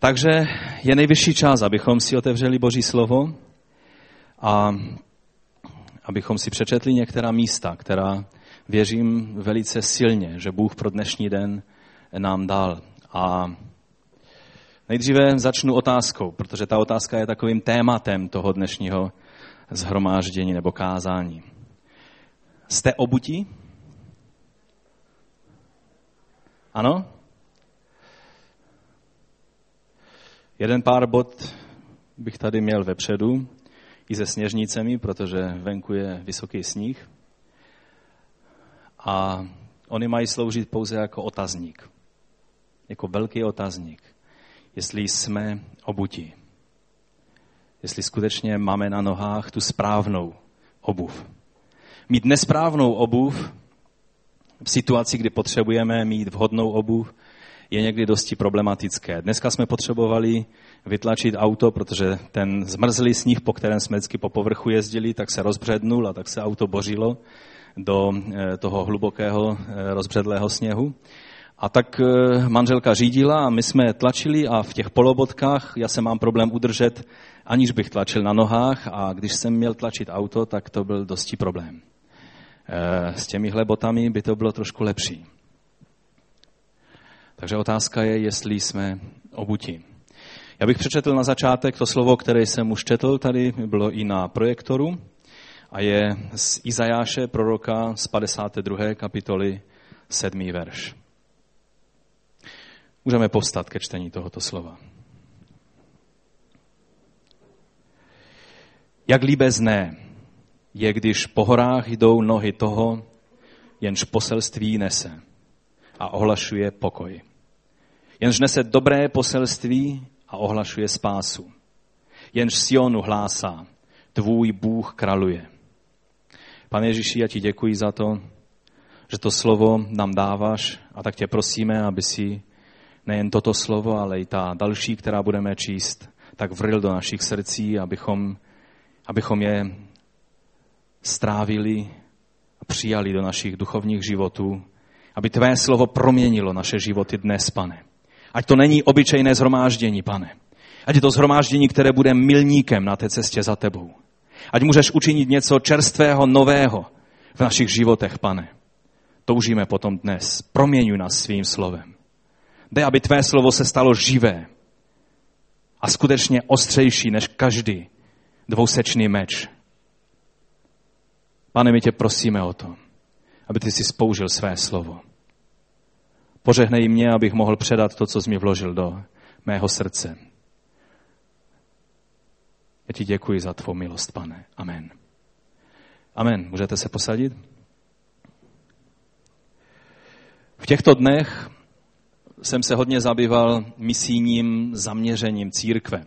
Takže je nejvyšší čas, abychom si otevřeli Boží slovo a abychom si přečetli některá místa, která věřím velice silně, že Bůh pro dnešní den nám dal. A nejdříve začnu otázkou, protože ta otázka je takovým tématem toho dnešního zhromáždění nebo kázání. Jste obutí? Ano? Jeden pár bod bych tady měl vepředu, i se sněžnicemi, protože venku je vysoký sníh. A oni mají sloužit pouze jako otazník. Jako velký otazník. Jestli jsme obutí. Jestli skutečně máme na nohách tu správnou obuv. Mít nesprávnou obuv v situaci, kdy potřebujeme mít vhodnou obuv, je někdy dosti problematické. Dneska jsme potřebovali vytlačit auto, protože ten zmrzlý sníh, po kterém jsme vždycky po povrchu jezdili, tak se rozbřednul a tak se auto bořilo do eh, toho hlubokého eh, rozbředlého sněhu. A tak eh, manželka řídila a my jsme tlačili a v těch polobodkách já se mám problém udržet, aniž bych tlačil na nohách a když jsem měl tlačit auto, tak to byl dosti problém. S těmihle botami by to bylo trošku lepší. Takže otázka je, jestli jsme obuti. Já bych přečetl na začátek to slovo, které jsem už četl tady, bylo i na projektoru a je z Izajáše proroka z 52. kapitoly 7. verš. Můžeme povstat ke čtení tohoto slova. Jak líbezné je, když po horách jdou nohy toho, jenž poselství nese a ohlašuje pokoj jenž nese dobré poselství a ohlašuje spásu. Jenž Sionu hlásá, tvůj Bůh kraluje. Pane Ježíši, já ti děkuji za to, že to slovo nám dáváš a tak tě prosíme, aby si nejen toto slovo, ale i ta další, která budeme číst, tak vril do našich srdcí, abychom, abychom je strávili a přijali do našich duchovních životů, aby tvé slovo proměnilo naše životy dnes, pane. Ať to není obyčejné zhromáždění, pane. Ať je to zhromáždění, které bude milníkem na té cestě za tebou. Ať můžeš učinit něco čerstvého, nového v našich životech, pane. Toužíme potom dnes. Proměňuj nás svým slovem. Dej, aby tvé slovo se stalo živé a skutečně ostřejší než každý dvousečný meč. Pane, my tě prosíme o to, aby ty si spoužil své slovo. Požehnej mě, abych mohl předat to, co jsi mi vložil do mého srdce. Já ti děkuji za tvou milost, pane. Amen. Amen. Můžete se posadit? V těchto dnech jsem se hodně zabýval misijním zaměřením církve.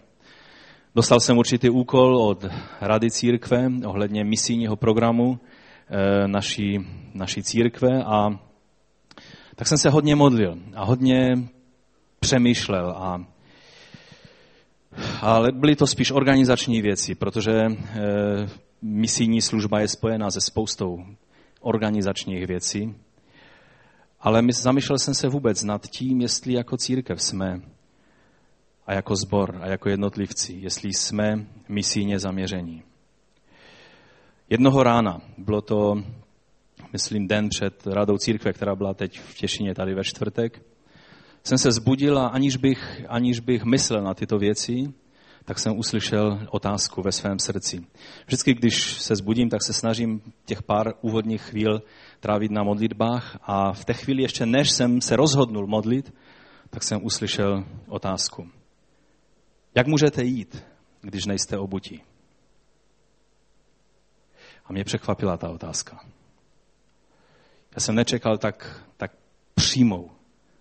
Dostal jsem určitý úkol od Rady církve ohledně misijního programu eh, naší, naší církve a tak jsem se hodně modlil a hodně přemýšlel. A, ale byly to spíš organizační věci, protože e, misijní služba je spojená se spoustou organizačních věcí. Ale my, zamýšlel jsem se vůbec nad tím, jestli jako církev jsme a jako zbor a jako jednotlivci, jestli jsme misijně zaměření. Jednoho rána, bylo to myslím, den před radou církve, která byla teď v Těšině tady ve čtvrtek, jsem se zbudil a aniž bych, aniž bych myslel na tyto věci, tak jsem uslyšel otázku ve svém srdci. Vždycky, když se zbudím, tak se snažím těch pár úvodních chvíl trávit na modlitbách a v té chvíli ještě než jsem se rozhodnul modlit, tak jsem uslyšel otázku. Jak můžete jít, když nejste obutí? A mě překvapila ta otázka. Já jsem nečekal tak, tak přímou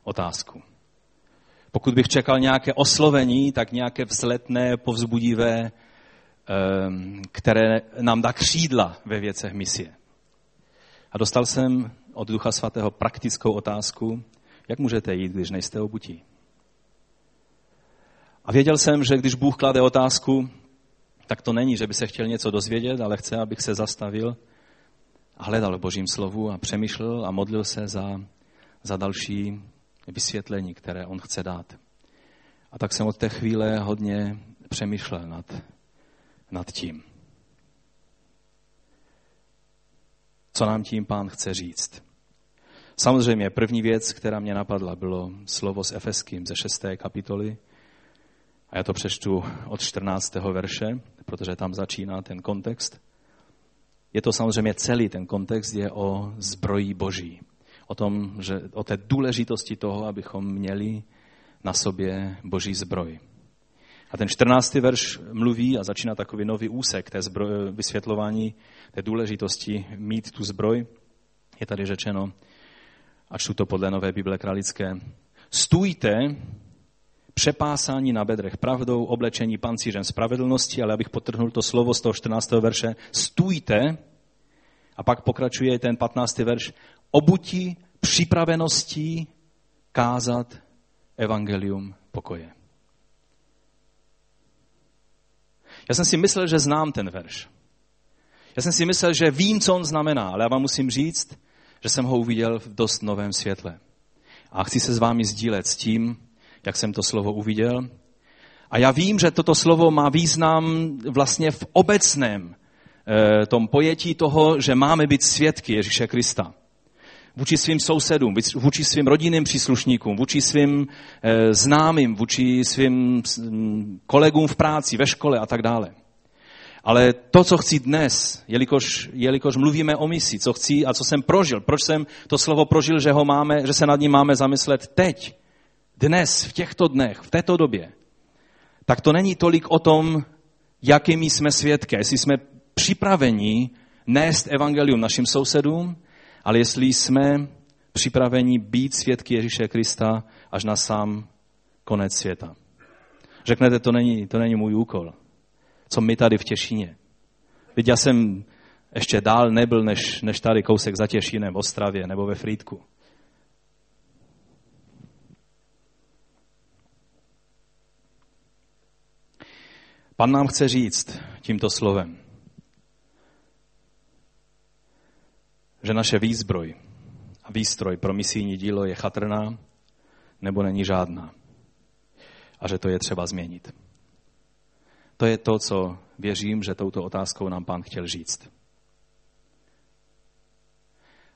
otázku. Pokud bych čekal nějaké oslovení, tak nějaké vzletné, povzbudivé, ehm, které nám dá křídla ve věcech misie. A dostal jsem od Ducha Svatého praktickou otázku, jak můžete jít, když nejste obutí. A věděl jsem, že když Bůh klade otázku, tak to není, že by se chtěl něco dozvědět, ale chce, abych se zastavil a hledal v Božím slovu a přemýšlel a modlil se za, za další vysvětlení, které on chce dát. A tak jsem od té chvíle hodně přemýšlel nad, nad tím. Co nám tím pán chce říct? Samozřejmě první věc, která mě napadla, bylo slovo s Efeským ze 6. kapitoly. A já to přečtu od 14. verše, protože tam začíná ten kontext. Je to samozřejmě celý ten kontext, je o zbroji boží. O, tom, že, o té důležitosti toho, abychom měli na sobě boží zbroj. A ten 14. verš mluví a začíná takový nový úsek té zbroj, vysvětlování té důležitosti mít tu zbroj. Je tady řečeno, a čtu to podle Nové Bible Kralické, stůjte přepásání na bedrech pravdou, oblečení pancířem spravedlnosti, ale abych potrhnul to slovo z toho 14. verše, stůjte, a pak pokračuje ten 15. verš, obutí připraveností kázat evangelium pokoje. Já jsem si myslel, že znám ten verš. Já jsem si myslel, že vím, co on znamená, ale já vám musím říct, že jsem ho uviděl v dost novém světle. A chci se s vámi sdílet s tím, jak jsem to slovo uviděl. A já vím, že toto slovo má význam vlastně v obecném eh, tom pojetí toho, že máme být svědky Ježíše Krista. Vůči svým sousedům, vůči svým rodinným příslušníkům, vůči svým eh, známým, vůči svým kolegům v práci, ve škole a tak dále. Ale to, co chci dnes, jelikož, jelikož mluvíme o misi, co chci a co jsem prožil, proč jsem to slovo prožil, že, ho máme, že se nad ním máme zamyslet teď, dnes, v těchto dnech, v této době, tak to není tolik o tom, jakými jsme svědky, jestli jsme připraveni nést evangelium našim sousedům, ale jestli jsme připraveni být svědky Ježíše Krista až na sám konec světa. Řeknete, to není, to není můj úkol co my tady v Těšíně. Teď já jsem ještě dál nebyl, než, než tady kousek za Těšínem, v Ostravě nebo ve Frýdku. Pan nám chce říct tímto slovem, že naše výzbroj a výstroj pro misijní dílo je chatrná nebo není žádná. A že to je třeba změnit. To je to, co věřím, že touto otázkou nám pán chtěl říct.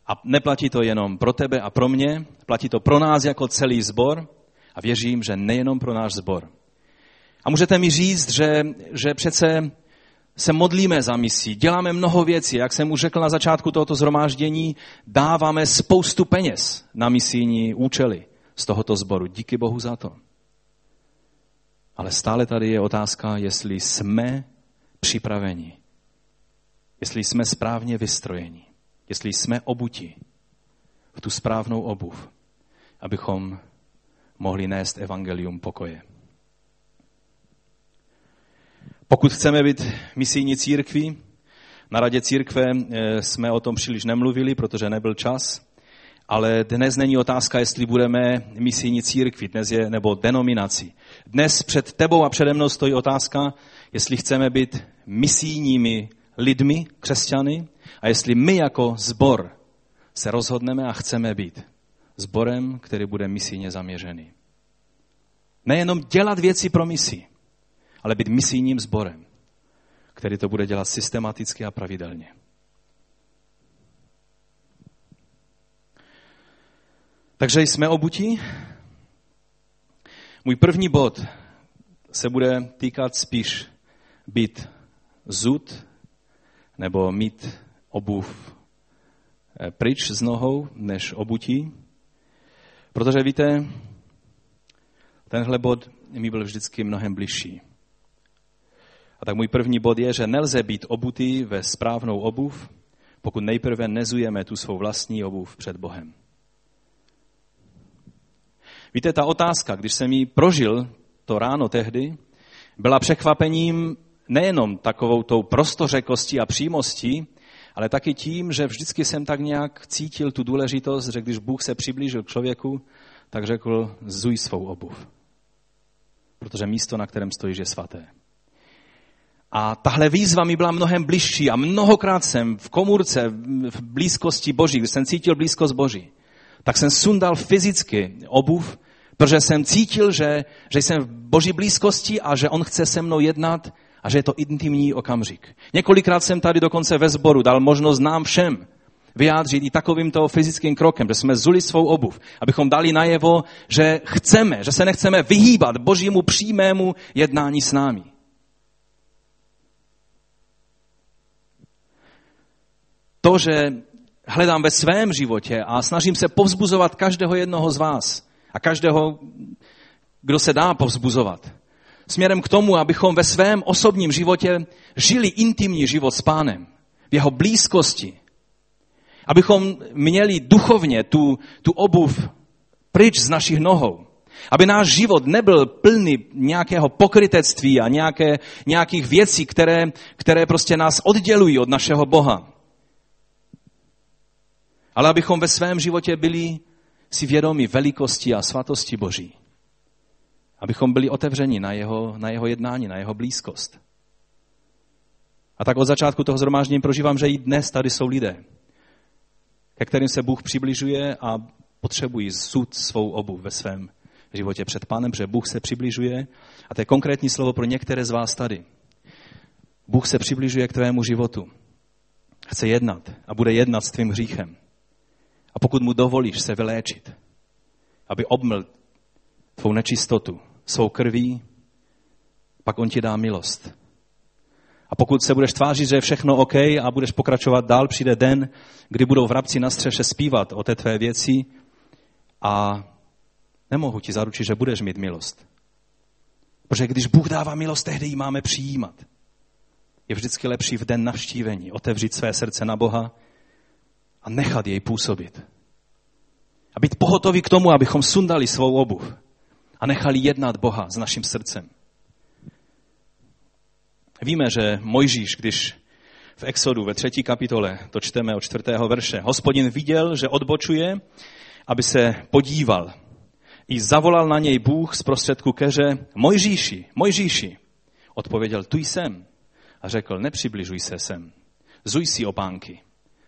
A neplatí to jenom pro tebe a pro mě, platí to pro nás jako celý zbor a věřím, že nejenom pro náš zbor. A můžete mi říct, že, že přece se modlíme za misí, děláme mnoho věcí. Jak jsem už řekl na začátku tohoto zhromáždění, dáváme spoustu peněz na misijní účely z tohoto sboru. Díky Bohu za to. Ale stále tady je otázka, jestli jsme připraveni, jestli jsme správně vystrojeni, jestli jsme obuti v tu správnou obuv, abychom mohli nést evangelium pokoje. Pokud chceme být misijní církví, na radě církve eh, jsme o tom příliš nemluvili, protože nebyl čas, ale dnes není otázka, jestli budeme misijní církví, dnes je, nebo denominací. Dnes před tebou a přede mnou stojí otázka, jestli chceme být misijními lidmi, křesťany, a jestli my jako zbor se rozhodneme a chceme být zborem, který bude misijně zaměřený. Nejenom dělat věci pro misi, ale být misijním sborem, který to bude dělat systematicky a pravidelně. Takže jsme obutí. Můj první bod se bude týkat spíš být zud nebo mít obuv eh, pryč z nohou než obutí. Protože víte, tenhle bod mi byl vždycky mnohem bližší. Tak můj první bod je, že nelze být obutý ve správnou obuv, pokud nejprve nezujeme tu svou vlastní obuv před Bohem. Víte, ta otázka, když jsem ji prožil to ráno tehdy, byla překvapením nejenom takovou tou prostořekostí a přímostí, ale taky tím, že vždycky jsem tak nějak cítil tu důležitost, že když Bůh se přiblížil k člověku, tak řekl, zuj svou obuv. Protože místo, na kterém stojíš, je svaté. A tahle výzva mi byla mnohem bližší a mnohokrát jsem v komůrce, v blízkosti Boží, když jsem cítil blízkost Boží, tak jsem sundal fyzicky obuv Protože jsem cítil, že, že jsem v boží blízkosti a že on chce se mnou jednat a že je to intimní okamžik. Několikrát jsem tady dokonce ve sboru dal možnost nám všem vyjádřit i takovýmto fyzickým krokem, že jsme zuli svou obuv, abychom dali najevo, že chceme, že se nechceme vyhýbat božímu přímému jednání s námi. To, že hledám ve svém životě a snažím se povzbuzovat každého jednoho z vás a každého, kdo se dá povzbuzovat, směrem k tomu, abychom ve svém osobním životě žili intimní život s pánem, v jeho blízkosti, abychom měli duchovně tu, tu obuv pryč z našich nohou. Aby náš život nebyl plný nějakého pokrytectví a nějaké, nějakých věcí, které, které prostě nás oddělují od našeho Boha. Ale abychom ve svém životě byli si vědomi velikosti a svatosti Boží. Abychom byli otevřeni na jeho, na jeho jednání, na jeho blízkost. A tak od začátku toho zhromáždění prožívám, že i dnes tady jsou lidé, ke kterým se Bůh přibližuje a potřebují zsud svou obu ve svém životě před Pánem, protože Bůh se přibližuje. A to je konkrétní slovo pro některé z vás tady. Bůh se přibližuje k tvému životu. Chce jednat a bude jednat s tvým hříchem. A pokud mu dovolíš se vyléčit, aby obml tvou nečistotu svou krví, pak on ti dá milost. A pokud se budeš tvářit, že je všechno OK a budeš pokračovat dál, přijde den, kdy budou vrabci na střeše zpívat o té tvé věci a nemohu ti zaručit, že budeš mít milost. Protože když Bůh dává milost, tehdy ji máme přijímat. Je vždycky lepší v den navštívení otevřít své srdce na Boha a nechat jej působit. A být pohotoví k tomu, abychom sundali svou obuv a nechali jednat Boha s naším srdcem. Víme, že Mojžíš, když v Exodu ve třetí kapitole, to čteme od čtvrtého verše, hospodin viděl, že odbočuje, aby se podíval. I zavolal na něj Bůh z prostředku keře, Mojžíši, Mojžíši. Odpověděl, tu jsem. A řekl, nepřibližuj se sem, zuj si opánky,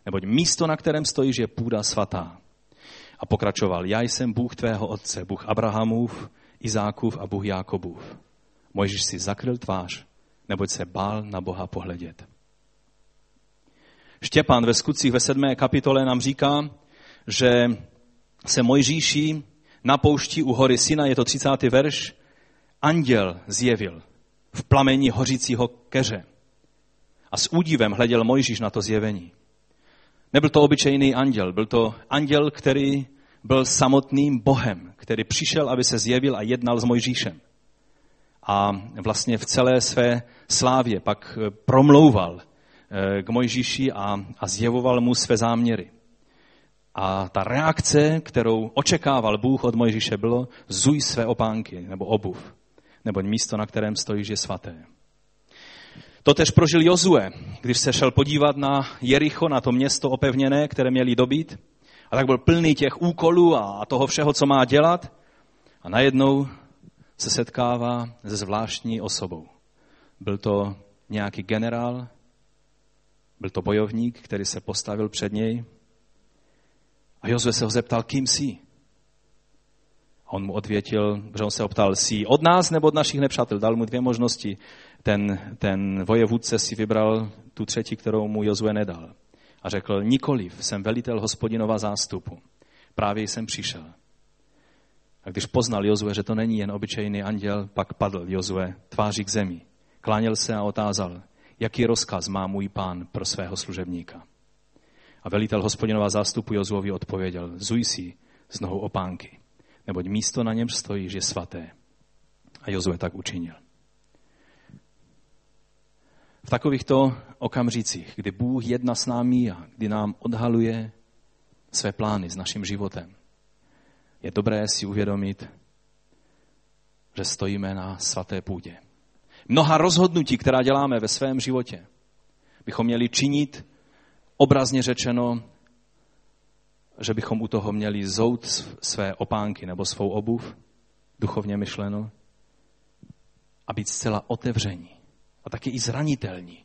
neboť místo, na kterém stojíš, je půda svatá. A pokračoval, já jsem Bůh tvého otce, Bůh Abrahamův, Izákův a Bůh Jákobův. Mojžíš si zakryl tvář, neboť se bál na Boha pohledět. Štěpán ve skutcích ve sedmé kapitole nám říká, že se Mojžíši na poušti u hory Sina, je to 30. verš, anděl zjevil v plamení hořícího keře. A s údivem hleděl Mojžíš na to zjevení. Nebyl to obyčejný anděl, byl to anděl, který byl samotným Bohem, který přišel, aby se zjevil a jednal s Mojžíšem. A vlastně v celé své slávě pak eh, promlouval eh, k Mojžíši a, a zjevoval mu své záměry. A ta reakce, kterou očekával Bůh od Mojžíše, bylo zuj své opánky nebo obuv, nebo místo, na kterém stojíš, je svaté. To tež prožil Jozue, když se šel podívat na Jericho, na to město opevněné, které měli dobít. A tak byl plný těch úkolů a toho všeho, co má dělat. A najednou se setkává se zvláštní osobou. Byl to nějaký generál, byl to bojovník, který se postavil před něj. A Jozue se ho zeptal, kým jsi? A on mu odvětil, že on se optal, jsi od nás nebo od našich nepřátel. Dal mu dvě možnosti. Ten, ten vojevůdce si vybral tu třetí, kterou mu Jozue nedal. A řekl, nikoliv, jsem velitel hospodinova zástupu. Právě jsem přišel. A když poznal Jozue, že to není jen obyčejný anděl, pak padl Jozue tváří k zemi. Kláněl se a otázal, jaký rozkaz má můj pán pro svého služebníka. A velitel hospodinova zástupu Jozuovi odpověděl, zuj si z nohou opánky, neboť místo na něm stojí, že svaté. A Jozue tak učinil. V takovýchto okamžicích, kdy Bůh jedná s námi a kdy nám odhaluje své plány s naším životem, je dobré si uvědomit, že stojíme na svaté půdě. Mnoha rozhodnutí, která děláme ve svém životě, bychom měli činit, obrazně řečeno, že bychom u toho měli zout své opánky nebo svou obuv, duchovně myšleno, a být zcela otevření a taky i zranitelní.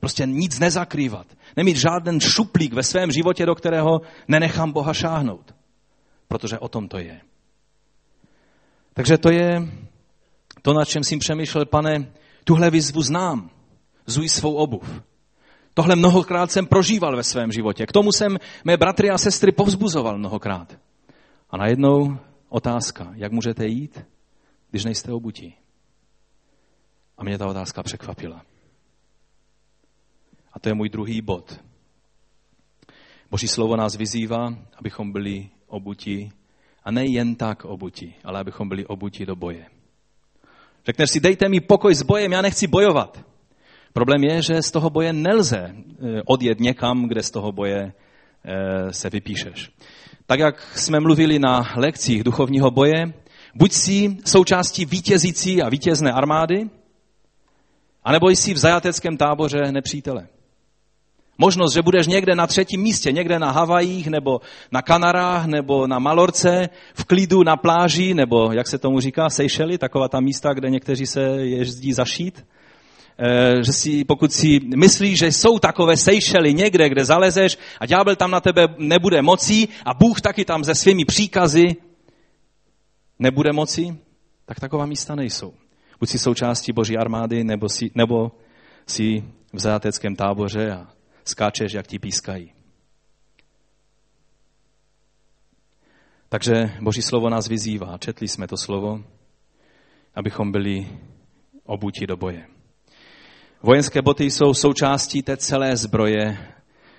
Prostě nic nezakrývat. Nemít žádný šuplík ve svém životě, do kterého nenechám Boha šáhnout. Protože o tom to je. Takže to je to, na čem jsem přemýšlel, pane, tuhle výzvu znám. Zuj svou obuv. Tohle mnohokrát jsem prožíval ve svém životě. K tomu jsem mé bratry a sestry povzbuzoval mnohokrát. A najednou otázka, jak můžete jít, když nejste obutí? A mě ta otázka překvapila. A to je můj druhý bod. Boží slovo nás vyzývá, abychom byli obutí a ne jen tak obutí, ale abychom byli obutí do boje. Řekneš si, dejte mi pokoj s bojem, já nechci bojovat. Problém je, že z toho boje nelze eh, odjet někam, kde z toho boje eh, se vypíšeš. Tak jak jsme mluvili na lekcích duchovního boje, buď si součástí vítězící a vítězné armády, anebo jsi v zajateckém táboře nepřítele. Možnost, že budeš někde na třetím místě, někde na Havajích, nebo na Kanarách, nebo na Malorce, v klidu na pláži, nebo jak se tomu říká, Seychely, taková ta místa, kde někteří se jezdí zašít. E, že si, pokud si myslíš, že jsou takové Seychely někde, kde zalezeš a ďábel tam na tebe nebude mocí a Bůh taky tam se svými příkazy nebude moci, tak taková místa nejsou. Buď si součástí Boží armády, nebo si, nebo si v zajateckém táboře a skáčeš, jak ti pískají. Takže Boží slovo nás vyzývá. Četli jsme to slovo, abychom byli obuti do boje. Vojenské boty jsou součástí té celé zbroje,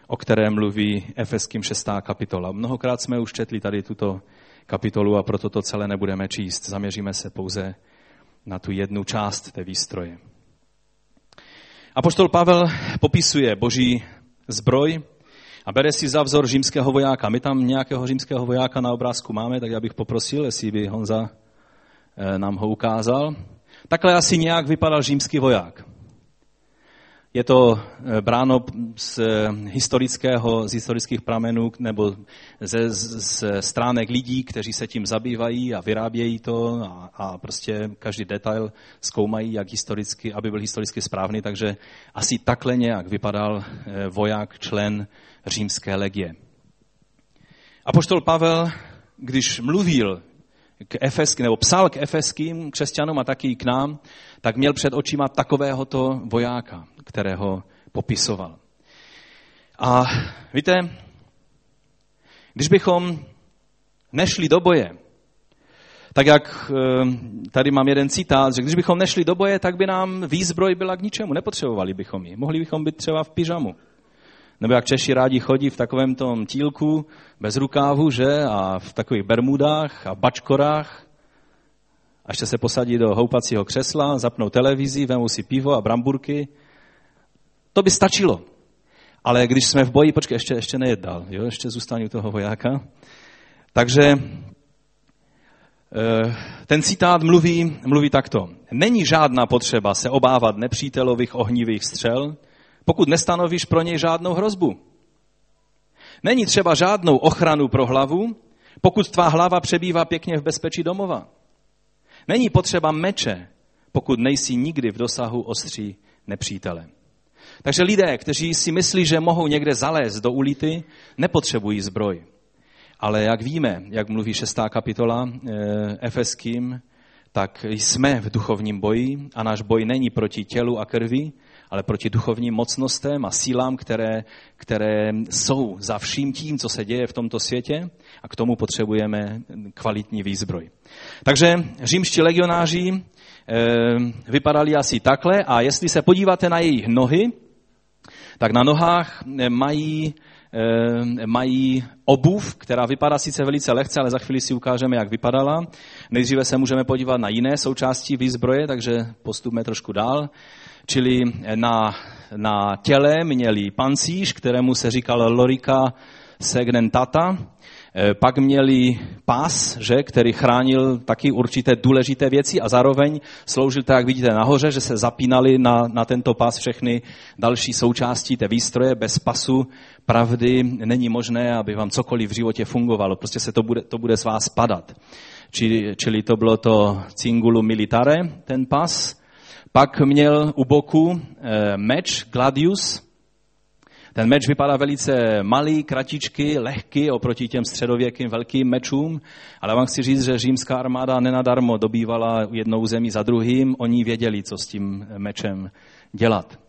o které mluví Efeským 6. kapitola. Mnohokrát jsme už četli tady tuto kapitolu a proto to celé nebudeme číst. Zaměříme se pouze na tu jednu část té výstroje. Apoštol Pavel popisuje boží zbroj a bere si za vzor římského vojáka. My tam nějakého římského vojáka na obrázku máme, tak já bych poprosil, jestli by Honza eh, nám ho ukázal. Takhle asi nějak vypadal římský voják. Je to eh, bráno z historického, z historických pramenů nebo ze, z stránek lidí, kteří se tím zabývají a vyrábějí to a, a prostě každý detail zkoumají, jak historicky, aby byl historicky správný, takže asi takhle nějak vypadal eh, voják, člen římské legie. A poštol Pavel, když mluvil k efeským, nebo psal k efeským křesťanům a taky k nám, tak měl před očima takovéhoto vojáka, kterého popisoval. A víte, když bychom nešli do boje, tak jak eh, tady mám jeden citát, že když bychom nešli do boje, tak by nám výzbroj byla k ničemu, nepotřebovali bychom ji. Mohli bychom být třeba v pyžamu. Nebo jak Češi rádi chodí v takovém tom tílku, bez rukávu, že? A v takových bermudách a bačkorách. A ještě se posadí do houpacího křesla, zapnou televizi, vemou si pivo a bramburky. To by stačilo. Ale když jsme v boji, počkej, ještě, ještě nejedal, jo? ještě zůstane u toho vojáka. Takže eh, ten citát mluví, mluví takto. Není žádná potřeba se obávat nepřítelových ohnivých střel, pokud nestanovíš pro něj žádnou hrozbu. Není třeba žádnou ochranu pro hlavu, pokud tvá hlava přebývá pěkně v bezpečí domova. Není potřeba meče, pokud nejsi nikdy v dosahu ostří nepřítele. Takže lidé, kteří si myslí, že mohou někde zalézt do ulity, nepotřebují zbroj. Ale jak víme, jak mluví šestá kapitola e, Efeským, tak jsme v duchovním boji a náš boj není proti tělu a krvi, ale proti duchovním mocnostem a sílám, které, které jsou za vším tím, co se děje v tomto světě a k tomu potřebujeme kvalitní výzbroj. Takže římští legionáři e, vypadali asi takhle a jestli se podíváte na jejich nohy, tak na nohách mají mají obuv, která vypadá sice velice lehce, ale za chvíli si ukážeme, jak vypadala. Nejdříve se můžeme podívat na jiné součásti výzbroje, takže postupme trošku dál. Čili na, na těle měli pancíř, kterému se říkal lorika segmentata, e, pak měli pás, že, který chránil taky určité důležité věci a zároveň sloužil, tak jak vidíte nahoře, že se zapínali na, na tento pás všechny další součásti té výstroje. Bez pasu pravdy není možné, aby vám cokoliv v životě fungovalo. Prostě se to bude, to bude z vás padat. Čili, čili to bylo to cingulu militare, ten pas. Pak měl u boku eh, meč Gladius. Ten meč vypadá velice malý, kratičky, lehký oproti těm středověkým velkým mečům, ale vám chci říct, že římská armáda nenadarmo dobývala jednou zemi za druhým, oni věděli, co s tím mečem dělat.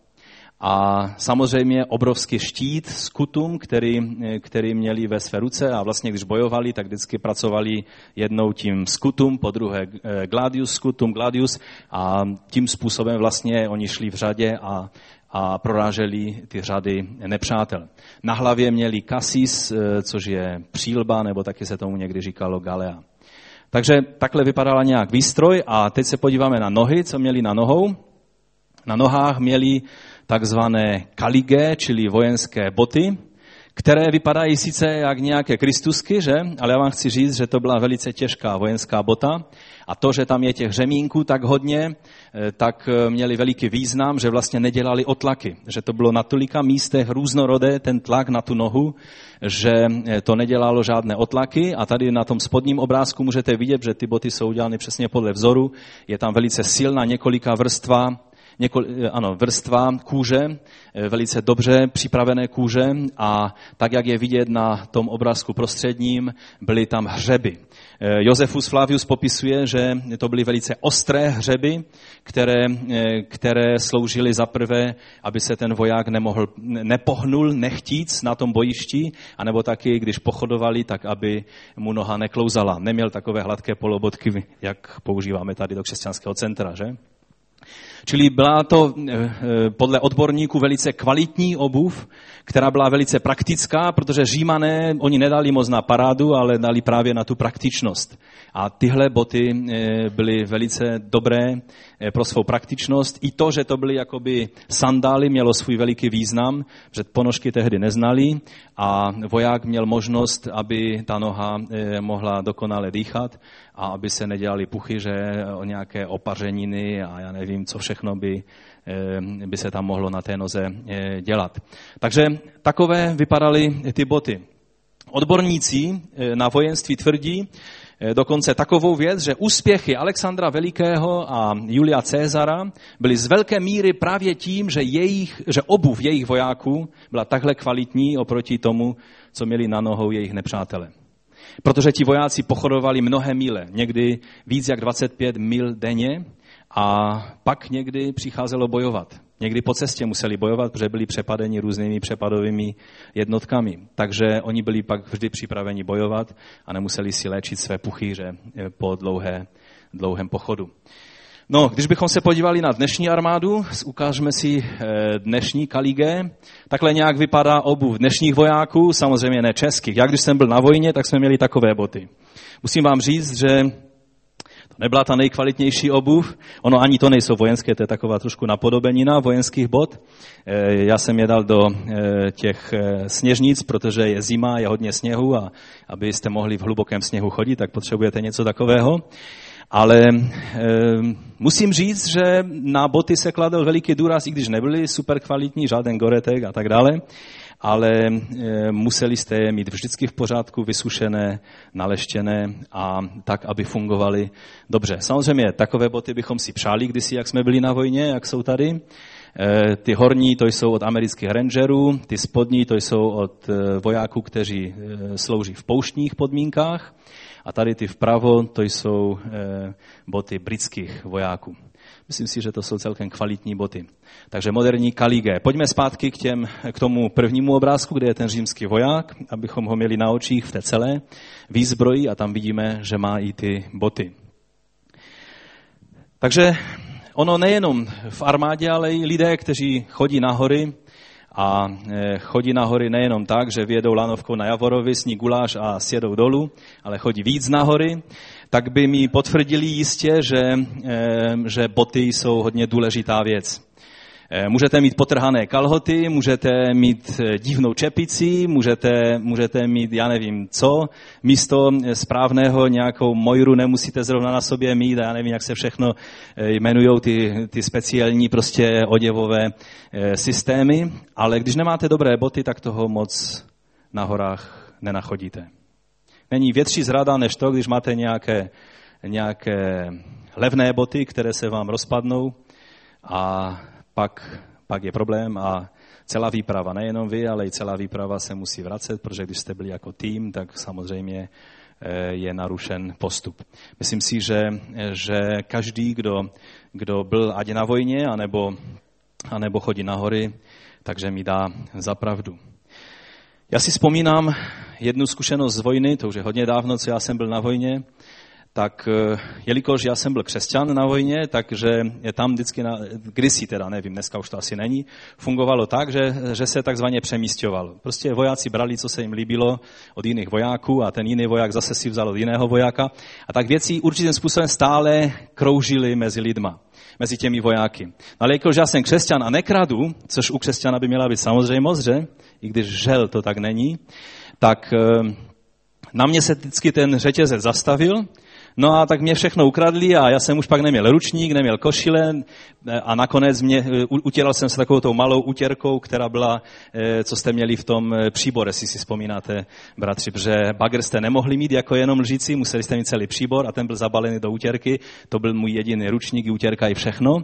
A samozřejmě obrovský štít s kutum, který, který měli ve své ruce a vlastně když bojovali, tak vždycky pracovali jednou tím skutum, po druhé eh, gladius, skutum, gladius a tím způsobem vlastně oni šli v řadě a, a proráželi ty řady nepřátel. Na hlavě měli kasis, eh, což je přílba, nebo taky se tomu někdy říkalo galea. Takže takhle vypadala nějak výstroj a teď se podíváme na nohy, co měli na nohou. Na nohách měli takzvané kaligé, čili vojenské boty, které vypadají sice jak nějaké kristusky, že? ale já vám chci říct, že to byla velice těžká vojenská bota. A to, že tam je těch řemínků tak hodně, eh, tak eh, měli veliký význam, že vlastně nedělali otlaky, že to bylo na tolika místech různorodé ten tlak na tu nohu, že eh, to nedělalo žádné otlaky. A tady na tom spodním obrázku můžete vidět, že ty boty jsou udělány přesně podle vzoru, je tam velice silná několika vrstva několik, eh, ano, vrstva kůže, eh, velice dobře připravené kůže a tak, jak je vidět na tom obrázku prostředním, byly tam hřeby. Eh, Josefus Flavius popisuje, že to byly velice ostré hřeby, které, které sloužily za prvé, aby se ten voják nemohl, nepohnul nechtíc na tom bojišti, anebo taky, když pochodovali, tak aby mu noha neklouzala. Neměl takové hladké polobotky, jak používáme tady do křesťanského centra, že? Čili byla to eh, eh, podle odborníků velice kvalitní obuv, která byla velice praktická, protože římané, oni nedali moc na parádu, ale dali právě na tu praktičnost. A tyhle boty eh, byly velice dobré pro svou praktičnost. I to, že to byly jakoby sandály, mělo svůj veliký význam, že ponožky tehdy neznali a voják měl možnost, aby ta noha mohla dokonale dýchat a aby se nedělali puchy, že o nějaké opařeniny a já nevím, co všechno by, eh, by se tam mohlo na té noze eh, dělat. Takže takové vypadaly ty boty. Odborníci eh, na vojenství tvrdí, dokonce takovou věc, že úspěchy Alexandra Velikého a Julia Cezara byly z velké míry právě tím, že, jejich, že obuv jejich vojáků byla takhle kvalitní oproti tomu, co měli na nohou jejich nepřátelé. Protože ti vojáci pochodovali mnohé míle, někdy víc jak 25 mil denně a pak někdy přicházelo bojovat. Někdy po cestě museli bojovat, protože byli přepadeni různými přepadovými jednotkami. Takže oni byli pak vždy připraveni bojovat a nemuseli si léčit své puchýře eh, po dlouhé, dlouhém pochodu. No, když bychom se podívali na dnešní armádu, ukážeme si eh, dnešní kaligé. Takhle nějak vypadá obuv dnešních vojáků, samozřejmě ne českých. Já když jsem byl na vojně, tak jsme měli takové boty. Musím vám říct, že to nebyla ta nejkvalitnější obuv. Ono ani to nejsou vojenské, to je taková trošku napodobenina vojenských bot. Eh, já jsem je dal do eh, těch sněžnic, protože je zima, je hodně sněhu a abyste mohli v hlubokém sněhu chodit, tak potřebujete něco takového. Ale e, musím říct, že na boty se kladl veliký důraz, i když nebyly super kvalitní, žádný goretek a tak dále, ale e, museli jste je mít vždycky v pořádku, vysušené, naleštěné a tak, aby fungovaly dobře. Samozřejmě takové boty bychom si přáli kdysi, jak jsme byli na vojně, jak jsou tady. E, ty horní to jsou od amerických rangerů, ty spodní to jsou od vojáků, kteří slouží v pouštních podmínkách. A tady ty vpravo, to jsou eh, boty britských vojáků. Myslím si, že to jsou celkem kvalitní boty. Takže moderní kaligé. Pojďme zpátky k, těm, k tomu prvnímu obrázku, kde je ten římský voják, abychom ho měli na očích v té celé výzbroji a tam vidíme, že má i ty boty. Takže ono nejenom v armádě, ale i lidé, kteří chodí na hory, a e, chodí na hory nejenom tak, že vědou lanovkou na Javorovi, sní guláš a sjedou dolů, ale chodí víc na hory, tak by mi potvrdili jistě, že, e, že boty jsou hodně důležitá věc. Eh, můžete mít potrhané kalhoty, můžete mít eh, divnou čepici, můžete, můžete mít, já nevím co, místo eh, správného nějakou mojru nemusíte zrovna na sobě mít, já nevím, jak se všechno jmenují ty, ty speciální prostě oděvové systémy, ale když nemáte dobré boty, tak toho moc na horách nenachodíte. Není větší zrada než to, když máte nějaké, nějaké levné boty, které se vám rozpadnou a pak pak je problém a celá výprava, nejenom vy, ale i celá výprava se musí vracet, protože když jste byli jako tým, tak samozřejmě eh, je narušen postup. Myslím si, že, že každý, kdo, kdo byl ať na vojně, anebo, anebo chodí na hory, takže mi dá za pravdu. Já si vzpomínám jednu zkušenost z vojny, to už je hodně dávno, co já jsem byl na vojně, tak eh, jelikož já jsem byl křesťan na vojně, takže je tam vždycky, na, kdysi teda, nevím, dneska už to asi není, fungovalo tak, že, že se takzvaně přemístěvalo. Prostě vojáci brali, co se jim líbilo od jiných vojáků a ten jiný voják zase si vzal od jiného vojáka. A tak věci určitým způsobem stále kroužily mezi lidma mezi těmi vojáky. No ale jakož já jsem křesťan a nekradu, což u křesťana by měla být samozřejmost, že? I když žel to tak není, tak eh, na mě se vždycky ten řetězec zastavil No a tak mě všechno ukradli a já jsem už pak neměl ručník, neměl košile eh, a nakonec mě, eh, utěral jsem se takovou tou malou utěrkou, která byla, eh, co jste měli v tom příbore, jestli si vzpomínáte, bratři, protože bagr jste nemohli mít jako jenom lžíci, museli jste mít celý příbor a ten byl zabalený do utěrky, to byl můj jediný ručník, utěrka i všechno.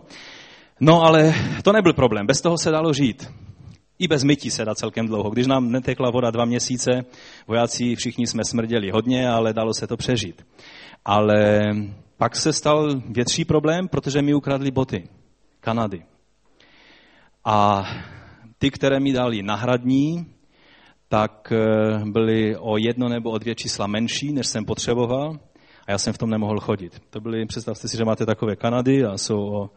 No ale to nebyl problém, bez toho se dalo žít. I bez mytí se dá celkem dlouho. Když nám netekla voda dva měsíce, vojáci všichni jsme smrděli hodně, ale dalo se to přežít. Ale pak se stal větší problém, protože mi ukradli boty. Kanady. A ty, které mi dali nahradní, tak eh, byly o jedno nebo o dvě čísla menší, než jsem potřeboval a já jsem v tom nemohl chodit. To byly, představte si, že máte takové Kanady a jsou o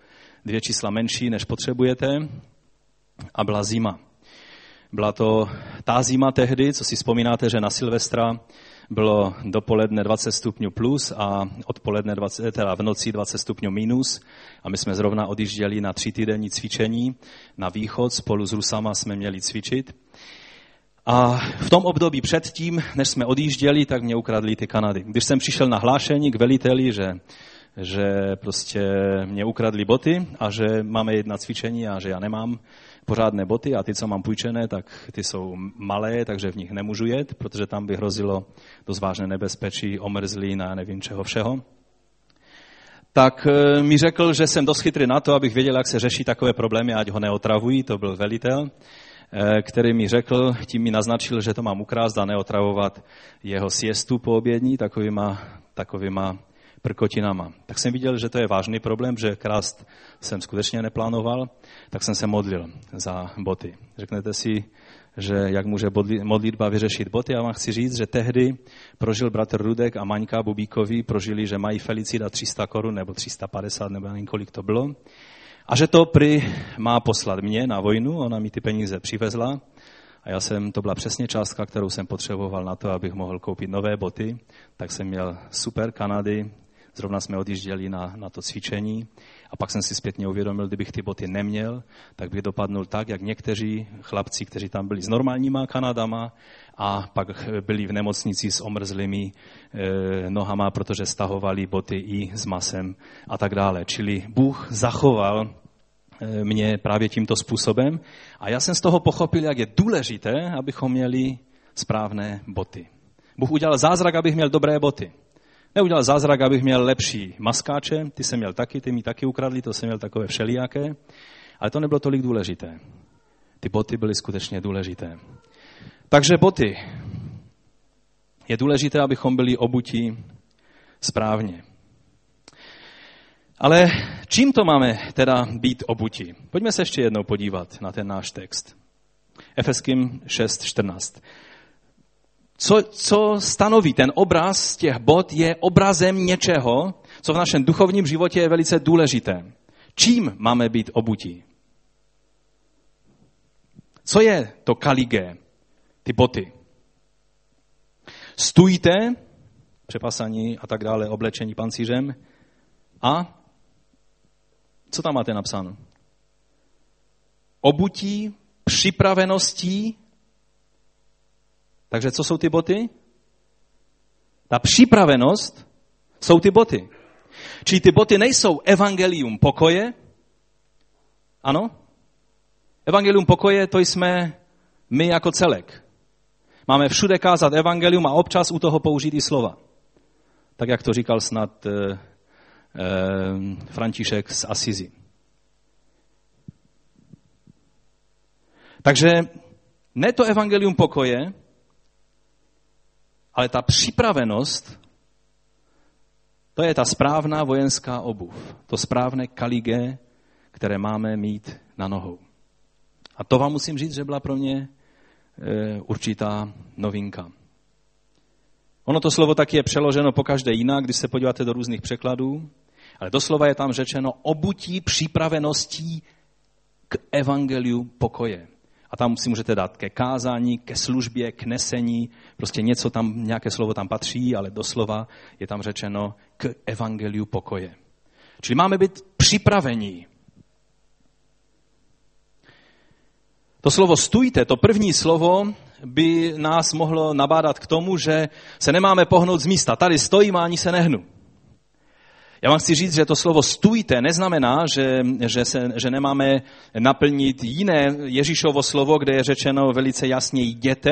dvě čísla menší, než potřebujete a byla zima. Byla to ta zima tehdy, co si vzpomínáte, že na Silvestra bylo dopoledne 20 stupňů plus a odpoledne 20, teda v noci 20 stupňů minus. A my jsme zrovna odjížděli na tři týdenní cvičení na východ, spolu s Rusama jsme měli cvičit. A v tom období předtím, než jsme odjížděli, tak mě ukradli ty Kanady. Když jsem přišel na hlášení k veliteli, že že prostě mě ukradli boty a že máme jedna cvičení a že já nemám pořádné boty a ty, co mám půjčené, tak ty jsou malé, takže v nich nemůžu jet, protože tam by hrozilo dost vážné nebezpečí, omrzlin a nevím čeho všeho. Tak eh, mi řekl, že jsem dost chytrý na to, abych věděl, jak se řeší takové problémy, ať ho neotravují, to byl velitel eh, který mi řekl, tím mi naznačil, že to mám ukrást a neotravovat jeho siestu po obědní takovýma, takovýma prkotinama. Tak jsem viděl, že to je vážný problém, že krást jsem skutečně neplánoval, tak jsem se modlil za boty. Řeknete si, že jak může modlitba vyřešit boty. Já vám chci říct, že tehdy prožil bratr Rudek a Maňka Bubíkovi, prožili, že mají Felicida 300 korun nebo 350 nebo nevím, kolik to bylo. A že to prý má poslat mě na vojnu, ona mi ty peníze přivezla. A já jsem, to byla přesně částka, kterou jsem potřeboval na to, abych mohl koupit nové boty. Tak jsem měl super Kanady, Zrovna jsme odjížděli na, na to cvičení a pak jsem si zpětně uvědomil, kdybych ty boty neměl, tak bych dopadnul tak, jak někteří chlapci, kteří tam byli s normálníma Kanadama a pak byli v nemocnici s omrzlými e, nohama, protože stahovali boty i s masem a tak dále. Čili Bůh zachoval e, mě právě tímto způsobem a já jsem z toho pochopil, jak je důležité, abychom měli správné boty. Bůh udělal zázrak, abych měl dobré boty. Neudělal zázrak, abych měl lepší maskáče, ty jsem měl taky, ty mi taky ukradli, to jsem měl takové všelijaké, ale to nebylo tolik důležité. Ty boty byly skutečně důležité. Takže boty. Je důležité, abychom byli obutí správně. Ale čím to máme teda být obutí? Pojďme se ještě jednou podívat na ten náš text. Efeským 6.14 co, co stanoví ten obraz těch bod, je obrazem něčeho, co v našem duchovním životě je velice důležité. Čím máme být obutí? Co je to kaligé, ty boty? Stůjte, přepasaní a tak dále, oblečení pancířem a co tam máte napsáno? Obutí, připraveností takže co jsou ty boty? Ta připravenost jsou ty boty. Čili ty boty nejsou evangelium pokoje, ano? Evangelium pokoje to jsme my jako celek. Máme všude kázat evangelium a občas u toho použít i slova. Tak jak to říkal snad e, e, František z Asizi. Takže ne to evangelium pokoje, ale ta připravenost, to je ta správná vojenská obuv, to správné kaligé, které máme mít na nohou. A to vám musím říct, že byla pro mě e, určitá novinka. Ono to slovo taky je přeloženo po každé jinak, když se podíváte do různých překladů, ale doslova je tam řečeno obutí připraveností k evangeliu pokoje. A tam si můžete dát ke kázání, ke službě, k nesení, prostě něco tam, nějaké slovo tam patří, ale doslova je tam řečeno k evangeliu pokoje. Čili máme být připravení. To slovo stůjte, to první slovo, by nás mohlo nabádat k tomu, že se nemáme pohnout z místa. Tady stojím a ani se nehnu. Já vám chci říct, že to slovo stůjte neznamená, že, že, se, že nemáme naplnit jiné Ježíšovo slovo, kde je řečeno velice jasně jděte.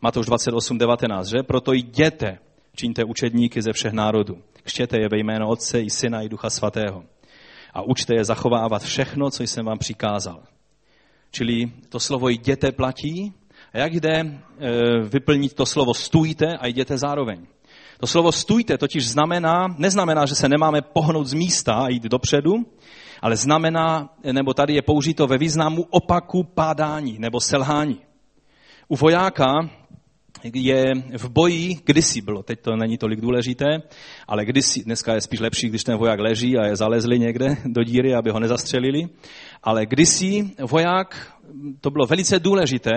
Matouš 28, 19, že? Proto jděte, čiňte učedníky ze všech národů. Kštěte je ve jméno Otce i Syna i Ducha Svatého. A učte je zachovávat všechno, co jsem vám přikázal. Čili to slovo jděte platí. A jak jde e, vyplnit to slovo stůjte a jděte zároveň? To slovo stůjte totiž znamená, neznamená, že se nemáme pohnout z místa a jít dopředu, ale znamená, nebo tady je použito ve významu opaku pádání nebo selhání. U vojáka je v boji, kdysi bylo, teď to není tolik důležité, ale kdysi, dneska je spíš lepší, když ten voják leží a je zalezli někde do díry, aby ho nezastřelili, ale kdysi voják, to bylo velice důležité,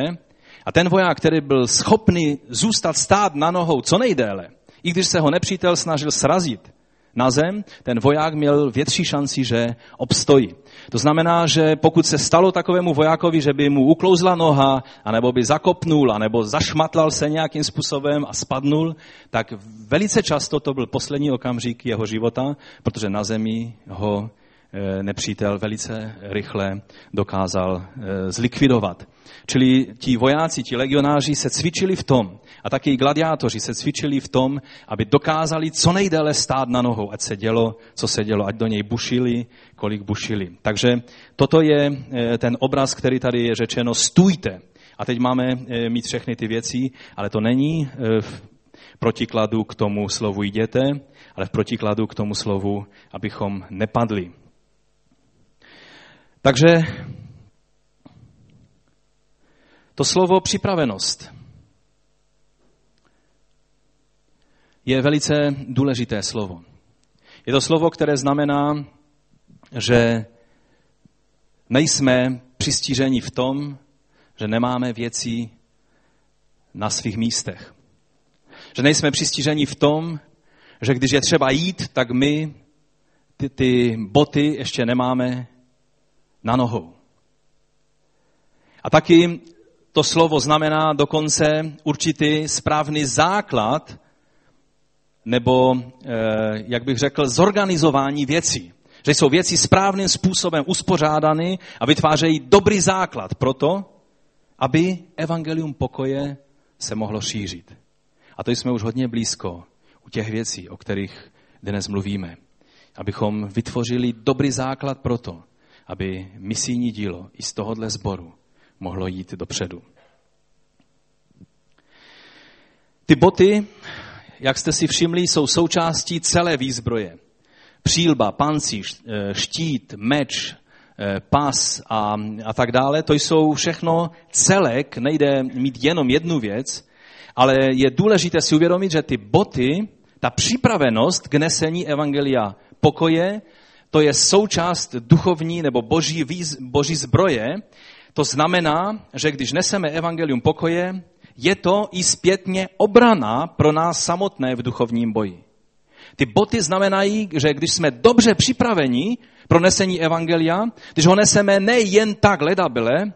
a ten voják, který byl schopný zůstat stát na nohou co nejdéle, i když se ho nepřítel snažil srazit na zem, ten voják měl větší šanci, že obstojí. To znamená, že pokud se stalo takovému vojákovi, že by mu uklouzla noha, anebo by zakopnul, anebo zašmatlal se nějakým způsobem a spadnul, tak velice často to byl poslední okamžik jeho života, protože na zemi ho Eh, nepřítel velice rychle dokázal eh, zlikvidovat. Čili ti vojáci, ti legionáři se cvičili v tom, a taky gladiátoři se cvičili v tom, aby dokázali co nejdéle stát na nohou, ať se dělo, co se dělo, ať do něj bušili, kolik bušili. Takže toto je eh, ten obraz, který tady je řečeno, stůjte. A teď máme mít všechny ty věci, ale to není v protikladu k tomu slovu jděte, ale v protikladu k tomu slovu, abychom nepadli. Takže to slovo připravenost je velice důležité slovo. Je to slovo, které znamená, že nejsme přistíženi v tom, že nemáme věci na svých místech. Že nejsme přistíženi v tom, že když je třeba jít, tak my ty, ty boty ještě nemáme na nohou. A taky to slovo znamená dokonce určitý správný základ, nebo, eh, jak bych řekl, zorganizování věcí. Že jsou věci správným způsobem uspořádány a vytvářejí dobrý základ pro to, aby evangelium pokoje se mohlo šířit. A to jsme už hodně blízko u těch věcí, o kterých dnes mluvíme. Abychom vytvořili dobrý základ pro to, aby misijní dílo i z tohohle sboru mohlo jít dopředu. Ty boty, jak jste si všimli, jsou součástí celé výzbroje. Přílba, pancíř, eh, štít, meč, eh, pas a, a tak dále, to jsou všechno celek, nejde mít jenom jednu věc, ale je důležité si uvědomit, že ty boty, ta připravenost k nesení evangelia pokoje to je součást duchovní nebo boží, výz, boží zbroje. To znamená, že když neseme evangelium pokoje, je to i zpětně obrana pro nás samotné v duchovním boji. Ty boty znamenají, že když jsme dobře připraveni pro nesení evangelia, když ho neseme nejen tak ledabile,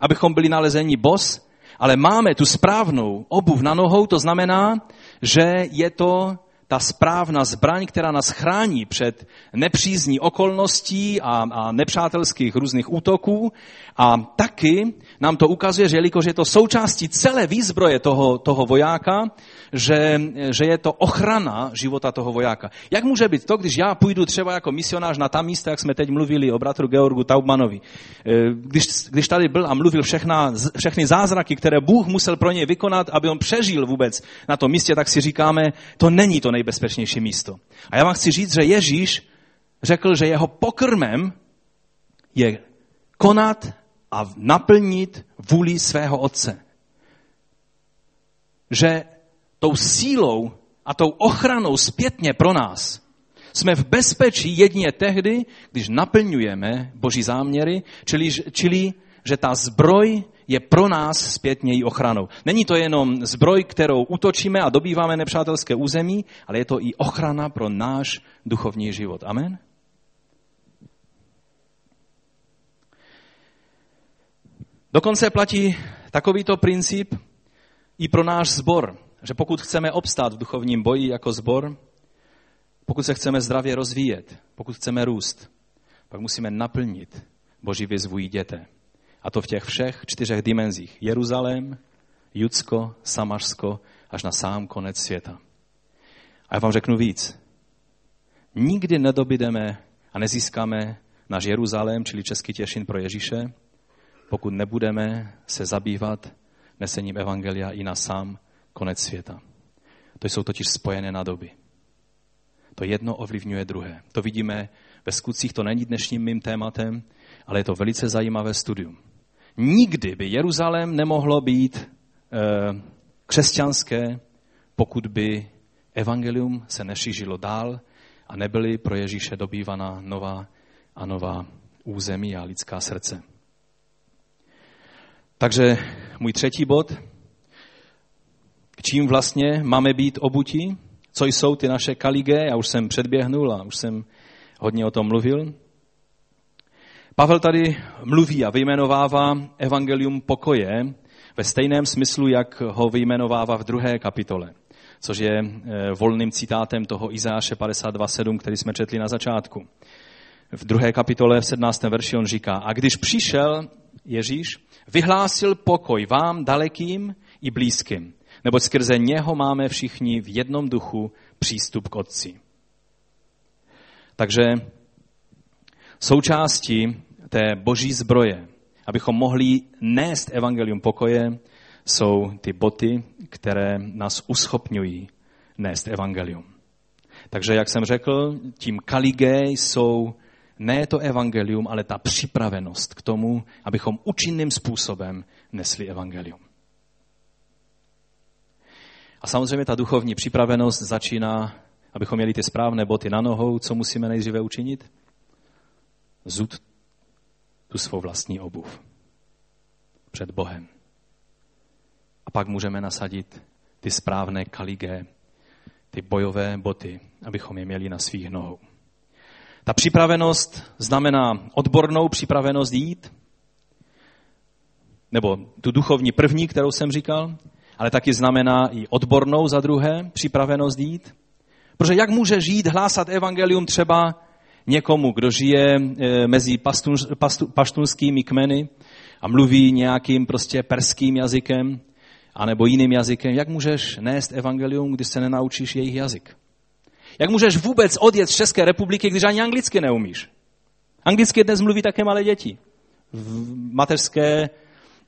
abychom byli nalezení bos, ale máme tu správnou obuv na nohou, to znamená, že je to ta správná zbraň, která nás chrání před nepřízní okolností a, a nepřátelských různých útoků. A taky nám to ukazuje, že jelikož je to součástí celé výzbroje toho, toho vojáka, že, že je to ochrana života toho vojáka. Jak může být to, když já půjdu třeba jako misionář na ta místa, jak jsme teď mluvili o bratru Georgu Taubmanovi. Eh, když, když tady byl a mluvil všechna, všechny zázraky, které Bůh musel pro něj vykonat, aby on přežil vůbec na tom místě, tak si říkáme, to není to nejbezpečnější místo. A já vám chci říct, že Ježíš řekl, že jeho pokrmem je konat a naplnit vůli svého otce. Že tou sílou a tou ochranou zpětně pro nás jsme v bezpečí jedině tehdy, když naplňujeme boží záměry, čili, čili že ta zbroj je pro nás zpětně i ochranou. Není to jenom zbroj, kterou utočíme a dobýváme nepřátelské území, ale je to i ochrana pro náš duchovní život. Amen? Dokonce platí takovýto princip i pro náš zbor, že pokud chceme obstát v duchovním boji jako zbor, pokud se chceme zdravě rozvíjet, pokud chceme růst, pak musíme naplnit Boží výzvu děte. A to v těch všech čtyřech dimenzích. Jeruzalém, Judsko, Samařsko, až na sám konec světa. A já vám řeknu víc. Nikdy nedobydeme a nezískáme náš Jeruzalém, čili Český těšin pro Ježíše, pokud nebudeme se zabývat nesením Evangelia i na sám konec světa. To jsou totiž spojené nádoby. To jedno ovlivňuje druhé. To vidíme ve skutcích, to není dnešním mým tématem, ale je to velice zajímavé studium. Nikdy by Jeruzalém nemohlo být e, křesťanské, pokud by evangelium se nešířilo dál a nebyly pro Ježíše dobývaná nová a nová území a lidská srdce. Takže můj třetí bod, k čím vlastně máme být obutí, co jsou ty naše kaligé, já už jsem předběhnul a už jsem hodně o tom mluvil. Pavel tady mluví a vyjmenovává evangelium pokoje ve stejném smyslu, jak ho vyjmenovává v druhé kapitole, což je eh, volným citátem toho Izáše 52.7, který jsme četli na začátku. V druhé kapitole v 17. verši on říká, a když přišel Ježíš, vyhlásil pokoj vám dalekým i blízkým, neboť skrze něho máme všichni v jednom duchu přístup k Otci. Takže součástí té boží zbroje, abychom mohli nést evangelium pokoje, jsou ty boty, které nás uschopňují nést evangelium. Takže, jak jsem řekl, tím kaligé jsou ne to evangelium, ale ta připravenost k tomu, abychom účinným způsobem nesli evangelium. A samozřejmě ta duchovní připravenost začíná, abychom měli ty správné boty na nohou, co musíme nejdříve učinit? Zud tu svou vlastní obuv před Bohem. A pak můžeme nasadit ty správné kaligé, ty bojové boty, abychom je měli na svých nohou. Ta připravenost znamená odbornou připravenost jít, nebo tu duchovní první, kterou jsem říkal, ale taky znamená i odbornou za druhé připravenost jít. Protože jak může žít, hlásat evangelium třeba někomu, kdo žije e, mezi pastun, pastu, paštunskými kmeny a mluví nějakým prostě perským jazykem, anebo jiným jazykem, jak můžeš nést evangelium, když se nenaučíš jejich jazyk? Jak můžeš vůbec odjet z České republiky, když ani anglicky neumíš? Anglicky dnes mluví také malé děti. V mateřské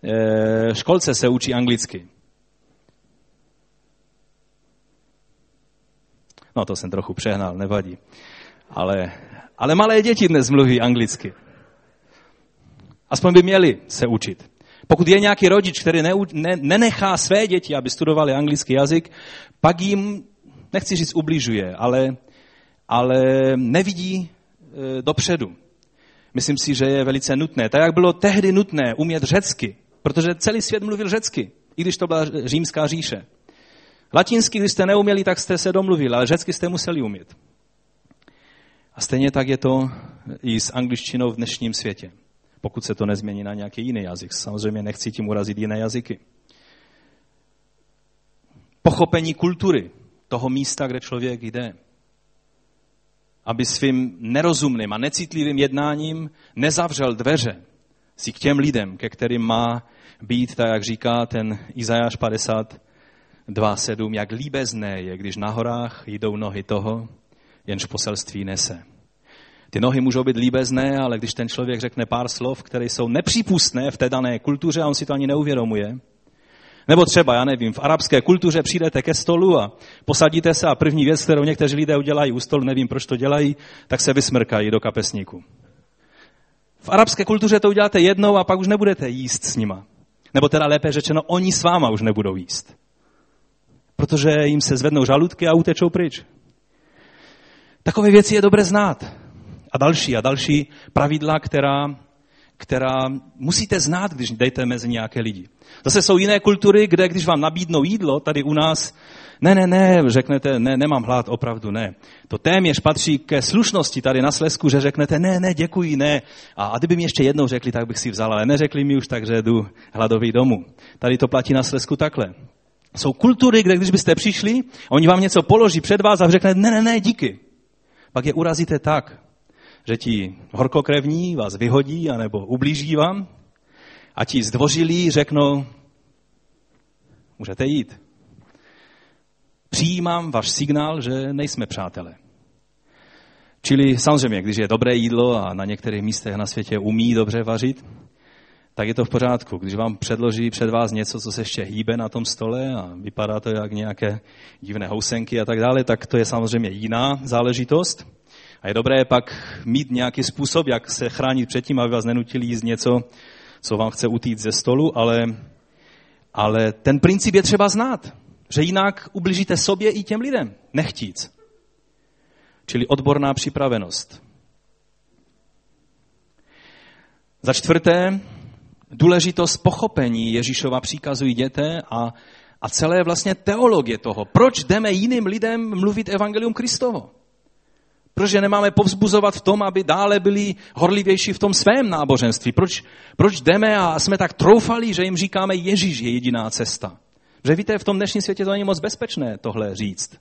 e, školce se učí anglicky. No to jsem trochu přehnal, nevadí. Ale, ale malé děti dnes mluví anglicky. Aspoň by měli se učit. Pokud je nějaký rodič, který ne, ne, nenechá své děti, aby studovali anglický jazyk, pak jim nechci říct ubližuje, ale, ale nevidí e, dopředu. Myslím si, že je velice nutné. Tak jak bylo tehdy nutné umět řecky, protože celý svět mluvil řecky, i když to byla římská říše. Latinsky, když jste neuměli, tak jste se domluvili, ale řecky jste museli umět. A stejně tak je to i s angličtinou v dnešním světě, pokud se to nezmění na nějaký jiný jazyk. Samozřejmě nechci tím urazit jiné jazyky. Pochopení kultury, toho místa, kde člověk jde. Aby svým nerozumným a necitlivým jednáním nezavřel dveře si k těm lidem, ke kterým má být, tak jak říká ten Izajáš 52.7, jak líbezné je, když na horách jdou nohy toho, jenž poselství nese. Ty nohy můžou být líbezné, ale když ten člověk řekne pár slov, které jsou nepřípustné v té dané kultuře a on si to ani neuvědomuje, nebo třeba, já nevím, v arabské kultuře přijdete ke stolu a posadíte se a první věc, kterou někteří lidé udělají u stolu, nevím, proč to dělají, tak se vysmrkají do kapesníku. V arabské kultuře to uděláte jednou a pak už nebudete jíst s nima. Nebo teda lépe řečeno, oni s váma už nebudou jíst. Protože jim se zvednou žaludky a utečou pryč. Takové věci je dobré znát. A další a další pravidla, která, která musíte znát, když jdete mezi nějaké lidi. Zase jsou jiné kultury, kde když vám nabídnou jídlo, tady u nás, ne, ne, ne, řeknete, ne, nemám hlad, opravdu ne. To téměř patří ke slušnosti tady na Slesku, že řeknete, ne, ne, děkuji, ne. A, a kdyby mi ještě jednou řekli, tak bych si vzal, ale neřekli mi už, takže jdu hladový domů. Tady to platí na Slesku takhle. Jsou kultury, kde když byste přišli, oni vám něco položí před vás a řeknete, ne, ne, ne, díky. Pak je urazíte tak, že ti horkokrevní vás vyhodí anebo ublíží vám a ti zdvořilí řeknou, můžete jít. Přijímám váš signál, že nejsme přátelé. Čili samozřejmě, když je dobré jídlo a na některých místech na světě umí dobře vařit, tak je to v pořádku. Když vám předloží před vás něco, co se ještě hýbe na tom stole a vypadá to jak nějaké divné housenky a tak dále, tak to je samozřejmě jiná záležitost. A je dobré pak mít nějaký způsob, jak se chránit před tím, aby vás nenutili jíst něco, co vám chce utít ze stolu, ale, ale ten princip je třeba znát, že jinak ubližíte sobě i těm lidem, nechtíc. Čili odborná připravenost. Za čtvrté, důležitost pochopení Ježíšova příkazu jděte a, a celé vlastně teologie toho. Proč jdeme jiným lidem mluvit evangelium Kristovo? Proč je nemáme povzbuzovat v tom, aby dále byli horlivější v tom svém náboženství? Proč, proč jdeme a jsme tak troufali, že jim říkáme, Ježíš je jediná cesta? Že víte, v tom dnešním světě to není moc bezpečné tohle říct.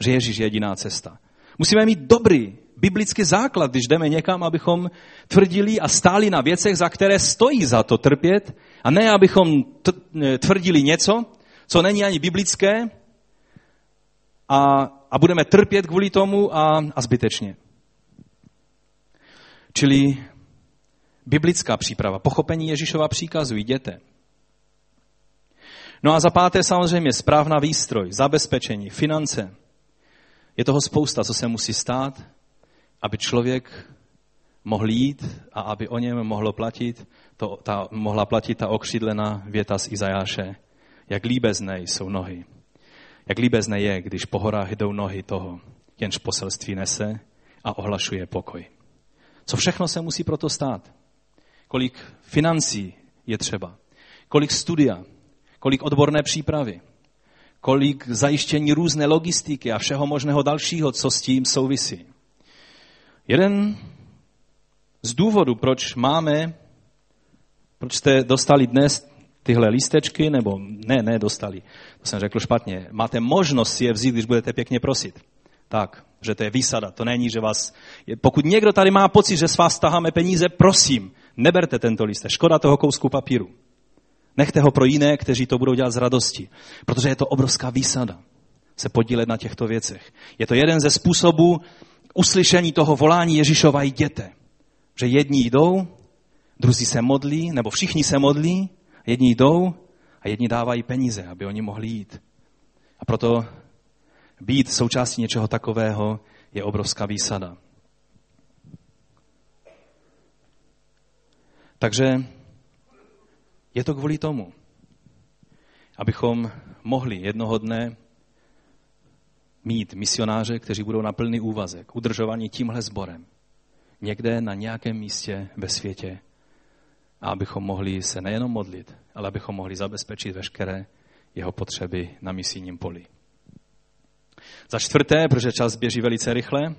Že Ježíš je jediná cesta. Musíme mít dobrý biblický základ, když jdeme někam, abychom tvrdili a stáli na věcech, za které stojí za to trpět, a ne abychom tvrdili něco, co není ani biblické, a, a budeme trpět kvůli tomu a, a zbytečně. Čili biblická příprava, pochopení Ježíšova příkazu, jděte. No a za páté samozřejmě správná výstroj, zabezpečení, finance. Je toho spousta, co se musí stát, aby člověk mohl jít a aby o něm mohlo platit, to, ta, mohla platit ta okřídlená věta z Izajáše. Jak líbezné jsou nohy jak líbezné je, když po horách jdou nohy toho, jenž poselství nese a ohlašuje pokoj. Co všechno se musí proto stát? Kolik financí je třeba? Kolik studia? Kolik odborné přípravy? Kolik zajištění různé logistiky a všeho možného dalšího, co s tím souvisí? Jeden z důvodů, proč máme, proč jste dostali dnes tyhle lístečky, nebo ne, ne dostali, to jsem řekl špatně, máte možnost si je vzít, když budete pěkně prosit. Tak, že to je výsada, to není, že vás, pokud někdo tady má pocit, že s vás taháme peníze, prosím, neberte tento lístek, škoda toho kousku papíru. Nechte ho pro jiné, kteří to budou dělat z radosti, protože je to obrovská výsada se podílet na těchto věcech. Je to jeden ze způsobů uslyšení toho volání Ježíšova jděte. Že jedni jdou, druzí se modlí, nebo všichni se modlí Jedni jdou a jedni dávají peníze, aby oni mohli jít. A proto být součástí něčeho takového je obrovská výsada. Takže je to kvůli tomu, abychom mohli jednoho dne mít misionáře, kteří budou na plný úvazek, udržovaní tímhle sborem, někde na nějakém místě ve světě, a abychom mohli se nejenom modlit, ale abychom mohli zabezpečit veškeré jeho potřeby na misijním poli. Za čtvrté, protože čas běží velice rychle,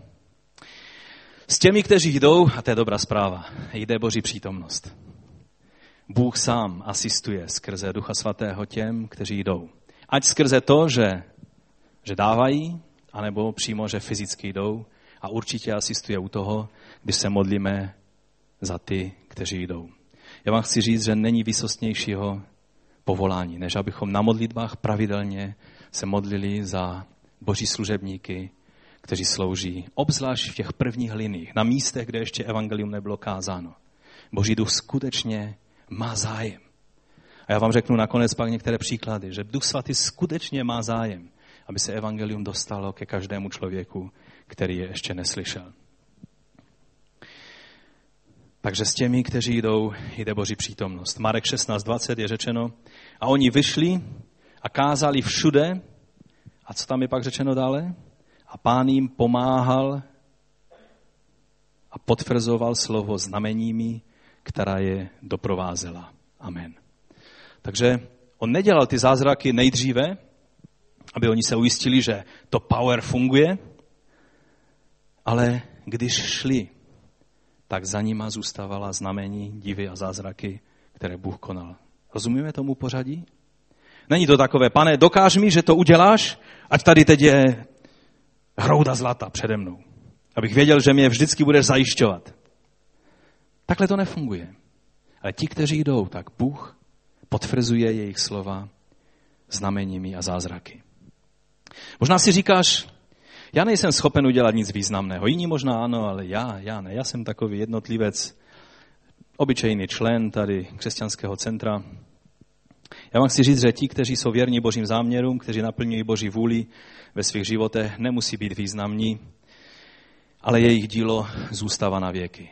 s těmi, kteří jdou, a to je dobrá zpráva, jde Boží přítomnost. Bůh sám asistuje skrze Ducha Svatého těm, kteří jdou. Ať skrze to, že že dávají, anebo přímo, že fyzicky jdou a určitě asistuje u toho, když se modlíme za ty, kteří jdou. Já vám chci říct, že není výsostnějšího povolání, než abychom na modlitbách pravidelně se modlili za boží služebníky, kteří slouží, obzvlášť v těch prvních liních, na místech, kde ještě evangelium nebylo kázáno. Boží duch skutečně má zájem. A já vám řeknu nakonec pak některé příklady, že Duch Svatý skutečně má zájem, aby se evangelium dostalo ke každému člověku, který je ještě neslyšel. Takže s těmi, kteří jdou, jde Boží přítomnost. Marek 16.20 je řečeno, a oni vyšli a kázali všude. A co tam je pak řečeno dále? A pán jim pomáhal a potvrzoval slovo znameními, která je doprovázela. Amen. Takže on nedělal ty zázraky nejdříve, aby oni se ujistili, že to power funguje, ale když šli, tak za nima zůstávala znamení, divy a zázraky, které Bůh konal. Rozumíme tomu pořadí? Není to takové, pane, dokáž mi, že to uděláš, ať tady teď je hrouda zlata přede mnou. Abych věděl, že mě vždycky budeš zajišťovat. Takhle to nefunguje. Ale ti, kteří jdou, tak Bůh potvrzuje jejich slova znameními a zázraky. Možná si říkáš, já nejsem schopen udělat nic významného. Jiní možná ano, ale já, já ne. Já jsem takový jednotlivec, obyčejný člen tady křesťanského centra. Já vám chci říct, že ti, kteří jsou věrní božím záměrům, kteří naplňují boží vůli ve svých životech, nemusí být významní, ale jejich dílo zůstává na věky.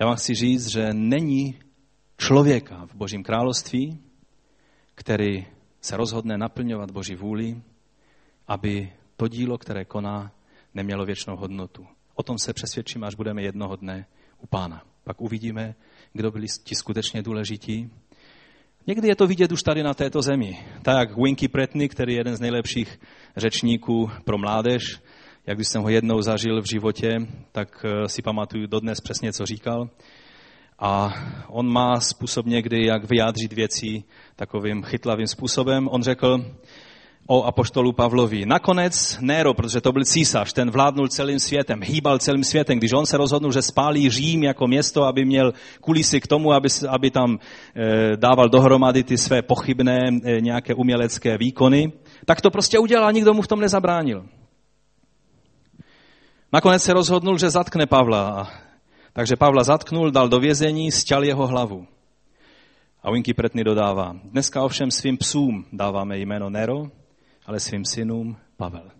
Já vám chci říct, že není člověka v Božím království, který se rozhodne naplňovat Boží vůli, aby to dílo, které koná, nemělo věčnou hodnotu. O tom se přesvědčíme, až budeme jednoho dne u pána. Pak uvidíme, kdo byli ti skutečně důležití. Někdy je to vidět už tady na této zemi. Tak Winky Pretny, který je jeden z nejlepších řečníků pro mládež, jak když jsem ho jednou zažil v životě, tak eh, si pamatuju dodnes přesně, co říkal. A on má způsob někdy, jak vyjádřit věci takovým chytlavým způsobem. On řekl o apoštolu Pavlovi. Nakonec Nero, protože to byl císař, ten vládnul celým světem, hýbal celým světem. Když on se rozhodnul, že spálí Řím jako město, aby měl kulisy k tomu, aby, aby tam e, dával dohromady ty své pochybné e, nějaké umělecké výkony, tak to prostě udělal, nikdo mu v tom nezabránil. Nakonec se rozhodnul, že zatkne Pavla. Takže Pavla zatknul, dal do vězení, stěl jeho hlavu. A Winky Pretny dodává, dneska ovšem svým psům dáváme jméno Nero, ale svým synům Pavel.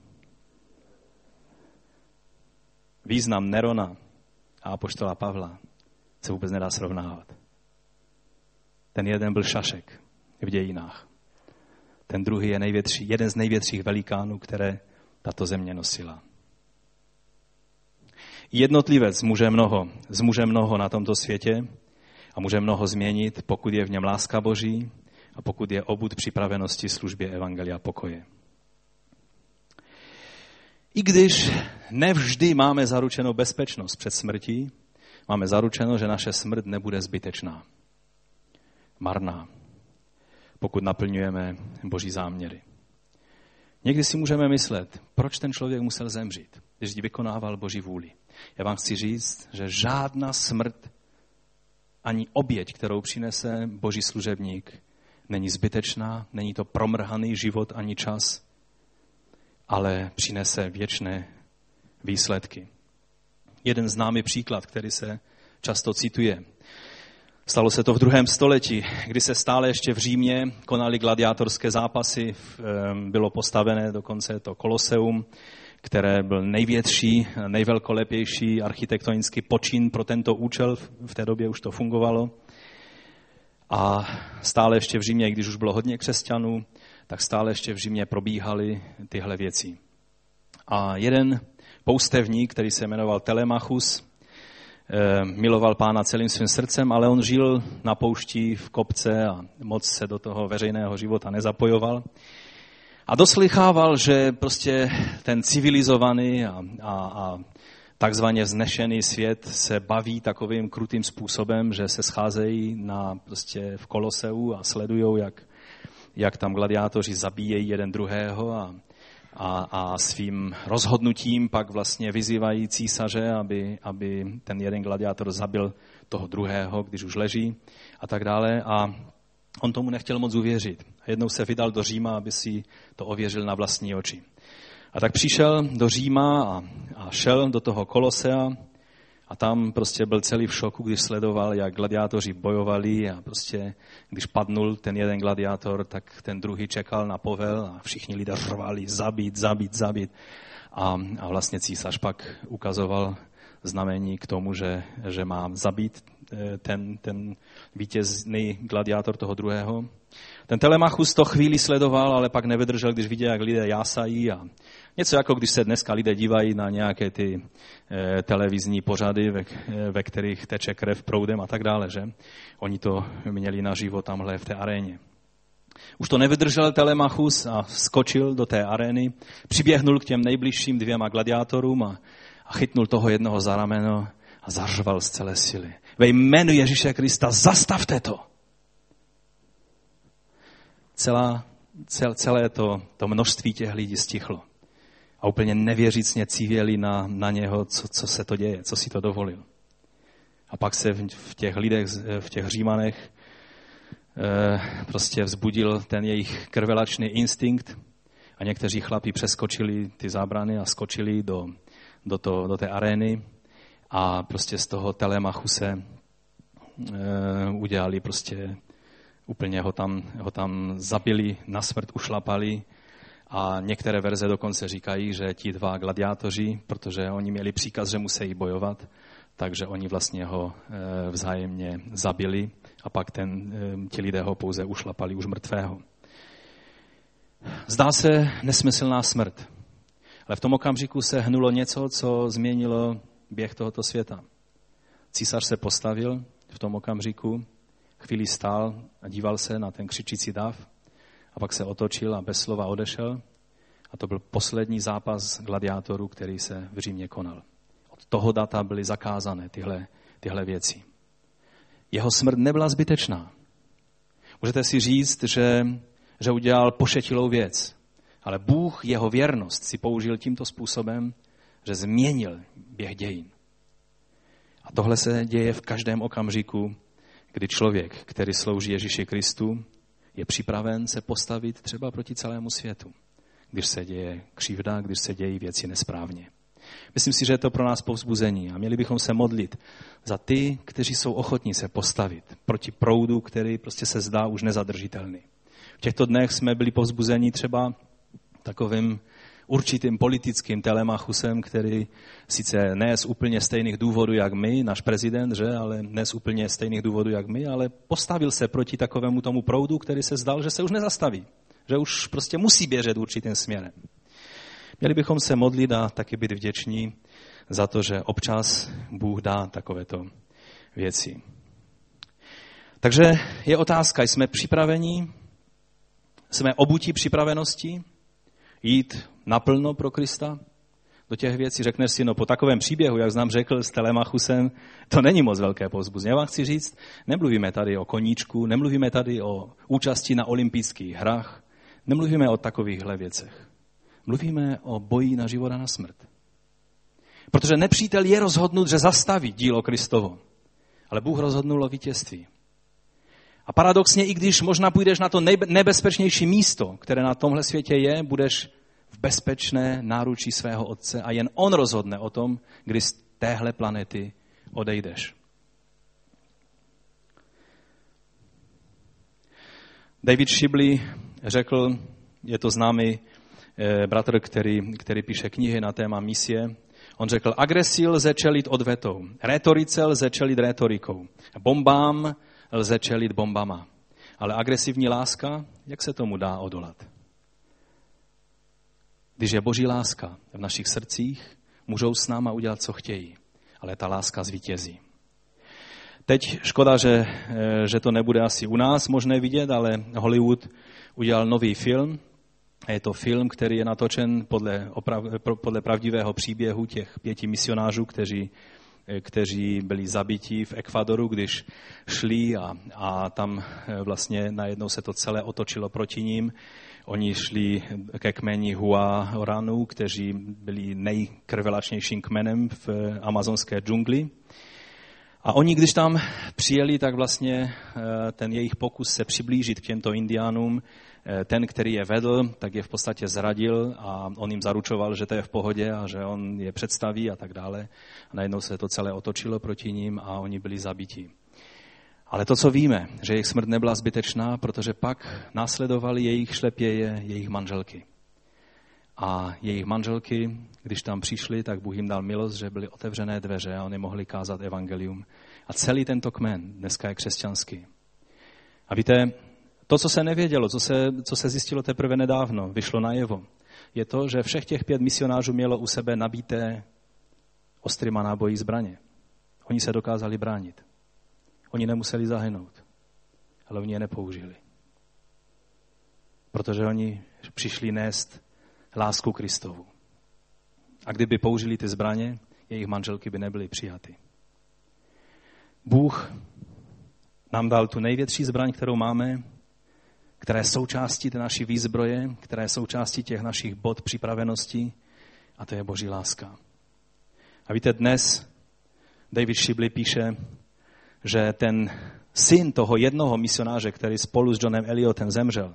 Význam Nerona a apoštola Pavla se vůbec nedá srovnávat. Ten jeden byl šašek v dějinách. Ten druhý je největší, jeden z největších velikánů, které tato země nosila. Jednotlivec může mnoho, zmůže mnoho na tomto světě a může mnoho změnit, pokud je v něm láska Boží a pokud je obud připravenosti službě Evangelia pokoje. I když nevždy máme zaručenou bezpečnost před smrtí, máme zaručeno, že naše smrt nebude zbytečná, marná, pokud naplňujeme Boží záměry. Někdy si můžeme myslet, proč ten člověk musel zemřít, když vykonával Boží vůli. Já vám chci říct, že žádná smrt ani oběť, kterou přinese boží služebník, není zbytečná, není to promrhaný život ani čas, ale přinese věčné výsledky. Jeden známý příklad, který se často cituje. Stalo se to v druhém století, kdy se stále ještě v Římě konaly gladiátorské zápasy, bylo postavené dokonce to koloseum, které byl největší, nejvelkolepější architektonický počin pro tento účel. V té době už to fungovalo. A stále ještě v Římě, když už bylo hodně křesťanů, tak stále ještě v Římě probíhaly tyhle věci. A jeden poustevník, který se jmenoval Telemachus, eh, miloval pána celým svým srdcem, ale on žil na poušti v kopce a moc se do toho veřejného života nezapojoval. A doslychával, že prostě ten civilizovaný a, a, a takzvaně vznešený svět se baví takovým krutým způsobem, že se scházejí na, prostě v koloseu a sledují, jak, jak tam gladiátoři zabíjejí jeden druhého a a, a svým rozhodnutím pak vlastně vyzývají císaře, aby, aby ten jeden gladiátor zabil toho druhého, když už leží a tak dále. A on tomu nechtěl moc uvěřit. Jednou se vydal do Říma, aby si to ověřil na vlastní oči. A tak přišel do Říma a, a šel do toho Kolosea a tam prostě byl celý v šoku, když sledoval, jak gladiátoři bojovali a prostě, když padnul ten jeden gladiátor, tak ten druhý čekal na povel a všichni lidé řvali, zabít, zabít, zabít. A, a vlastně císař pak ukazoval znamení k tomu, že, že má zabít eh, ten, ten vítězný gladiátor toho druhého. Ten Telemachus to chvíli sledoval, ale pak nevydržel, když viděl, jak lidé jásají a Něco jako když se dneska lidé dívají na nějaké ty e, televizní pořady, ve, eh, ve kterých teče krev proudem a tak dále, že? Oni to měli naživo tamhle v té aréně. Už to nevydržel Telemachus a skočil do té arény, přiběhnul k těm nejbližším dvěma gladiátorům a, a chytnul toho jednoho za rameno a zařval z celé sily. Ve jménu Ježíše Krista zastavte to! Celá, cel, celé to, to množství těch lidí stichlo a úplně nevěřícně cívěli na, na něho, co, co se to děje, co si to dovolil. A pak se v, v těch lidech, v těch římanech e, prostě vzbudil ten jejich krvelačný instinkt a někteří chlapi přeskočili ty zábrany a skočili do, do, to, do té arény a prostě z toho telemachu se e, udělali prostě úplně ho tam, ho tam zabili, na smrt ušlapali a některé verze dokonce říkají, že ti dva gladiátoři, protože oni měli příkaz, že musí bojovat, takže oni vlastně ho eh, vzájemně zabili a pak ten, eh, ti lidé ho pouze ušlapali už mrtvého. Zdá se nesmyslná smrt, ale v tom okamžiku se hnulo něco, co změnilo běh tohoto světa. Císař se postavil v tom okamžiku, chvíli stál a díval se na ten křičící dav a pak se otočil a bez slova odešel. A to byl poslední zápas gladiátorů, který se v Římě konal. Od toho data byly zakázané tyhle, tyhle věci. Jeho smrt nebyla zbytečná. Můžete si říct, že, že udělal pošetilou věc, ale Bůh jeho věrnost si použil tímto způsobem, že změnil běh dějin. A tohle se děje v každém okamžiku, kdy člověk, který slouží Ježíši Kristu, je připraven se postavit třeba proti celému světu, když se děje křivda, když se dějí věci nesprávně. Myslím si, že je to pro nás povzbuzení a měli bychom se modlit za ty, kteří jsou ochotní se postavit proti proudu, který prostě se zdá už nezadržitelný. V těchto dnech jsme byli povzbuzeni třeba takovým určitým politickým telemachusem, který sice ne z úplně stejných důvodů, jak my, náš prezident, že, ale ne z úplně stejných důvodů, jak my, ale postavil se proti takovému tomu proudu, který se zdal, že se už nezastaví, že už prostě musí běžet určitým směrem. Měli bychom se modlit a taky být vděční za to, že občas Bůh dá takovéto věci. Takže je otázka, jsme připraveni, jsme obutí připravenosti, jít naplno pro Krista do těch věcí. Řekneš si, no po takovém příběhu, jak znám řekl s Telemachusem, to není moc velké povzbuzení. Já vám chci říct, nemluvíme tady o koníčku, nemluvíme tady o účasti na olympijských hrách, nemluvíme o takovýchhle věcech. Mluvíme o boji na život a na smrt. Protože nepřítel je rozhodnut, že zastaví dílo Kristovo. Ale Bůh rozhodnul o vítězství. A paradoxně, i když možná půjdeš na to nebezpečnější místo, které na tomhle světě je, budeš v bezpečné náručí svého otce a jen on rozhodne o tom, kdy z téhle planety odejdeš. David Shibley řekl, je to známý eh, bratr, který, který píše knihy na téma misie, on řekl, agresi lze čelit odvetou, retorice lze čelit retorikou, bombám lze čelit bombama. Ale agresivní láska, jak se tomu dá odolat? Když je boží láska v našich srdcích, můžou s náma udělat, co chtějí, ale ta láska zvítězí. Teď škoda, že, eh, že to nebude asi u nás možné vidět, ale Hollywood udělal nový film. Je to film, který je natočen podle, oprav, podle pravdivého příběhu těch pěti misionářů, kteří kteří byli zabiti v Ekvadoru, když šli a, a tam vlastně najednou se to celé otočilo proti ním. Oni šli ke kmeni Huaranu, kteří byli nejkrvelačnějším kmenem v amazonské džungli. A oni, když tam přijeli, tak vlastně ten jejich pokus se přiblížit k těmto indiánům Eh, ten, který je vedl, tak je v podstatě zradil a on jim zaručoval, že to je v pohodě a že on je představí a tak dále. A najednou se to celé otočilo proti ním a oni byli zabiti. Ale to, co víme, že jejich smrt nebyla zbytečná, protože pak následovali jejich šlepěje, jejich manželky. A jejich manželky, když tam přišli, tak Bůh jim dal milost, že byly otevřené dveře a oni mohli kázat evangelium. A celý tento kmen dneska je křesťanský. A víte, to, co se nevědělo, co se, co se zjistilo teprve nedávno, vyšlo najevo, je to, že všech těch pět misionářů mělo u sebe nabité ostrýma nábojí zbraně. Oni se dokázali bránit. Oni nemuseli zahynout, ale oni je nepoužili. Protože oni přišli nést lásku Kristovu. A kdyby použili ty zbraně, jejich manželky by nebyly přijaty. Bůh nám dal tu největší zbraň, kterou máme, které jsou součástí té naší výzbroje, které jsou součástí těch našich bod připravenosti a to je Boží láska. A víte, dnes David Shibley píše, že ten syn toho jednoho misionáře, který spolu s Johnem Elliotem zemřel,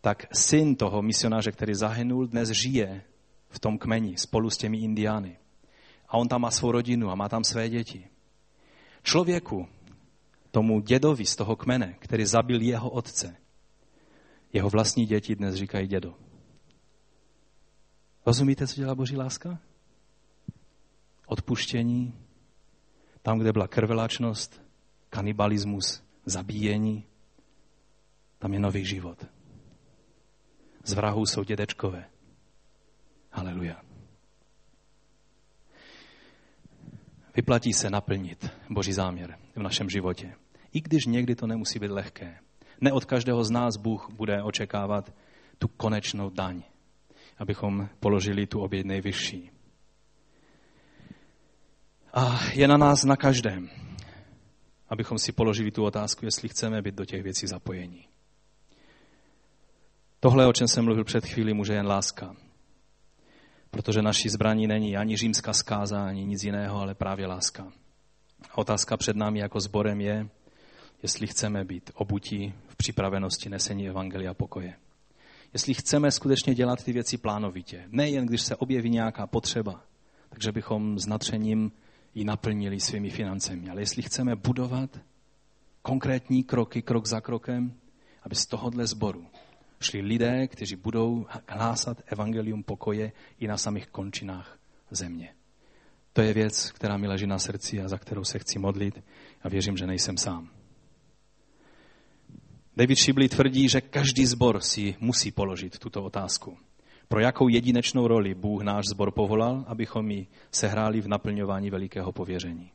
tak syn toho misionáře, který zahynul, dnes žije v tom kmeni spolu s těmi indiány. A on tam má svou rodinu a má tam své děti. Člověku, tomu dědovi z toho kmene, který zabil jeho otce, jeho vlastní děti dnes říkají dědo. Rozumíte, co dělá Boží láska? Odpuštění, tam, kde byla krveláčnost, kanibalismus, zabíjení, tam je nový život. Z vrahů jsou dědečkové. Haleluja. Vyplatí se naplnit Boží záměr v našem životě. I když někdy to nemusí být lehké. Ne od každého z nás Bůh bude očekávat tu konečnou daň, abychom položili tu oběť nejvyšší. A je na nás, na každém, abychom si položili tu otázku, jestli chceme být do těch věcí zapojení. Tohle, o čem jsem mluvil před chvílí, může jen láska. Protože naší zbraní není ani římská zkáza, ani nic jiného, ale právě láska. A otázka před námi jako sborem je, jestli chceme být obutí v připravenosti nesení Evangelia pokoje. Jestli chceme skutečně dělat ty věci plánovitě, nejen když se objeví nějaká potřeba, takže bychom s natřením ji naplnili svými financemi, ale jestli chceme budovat konkrétní kroky, krok za krokem, aby z tohohle sboru šli lidé, kteří budou hlásat evangelium pokoje i na samých končinách země. To je věc, která mi leží na srdci a za kterou se chci modlit a věřím, že nejsem sám. David Shibley tvrdí, že každý zbor si musí položit tuto otázku. Pro jakou jedinečnou roli Bůh náš zbor povolal, abychom ji sehráli v naplňování velikého pověření.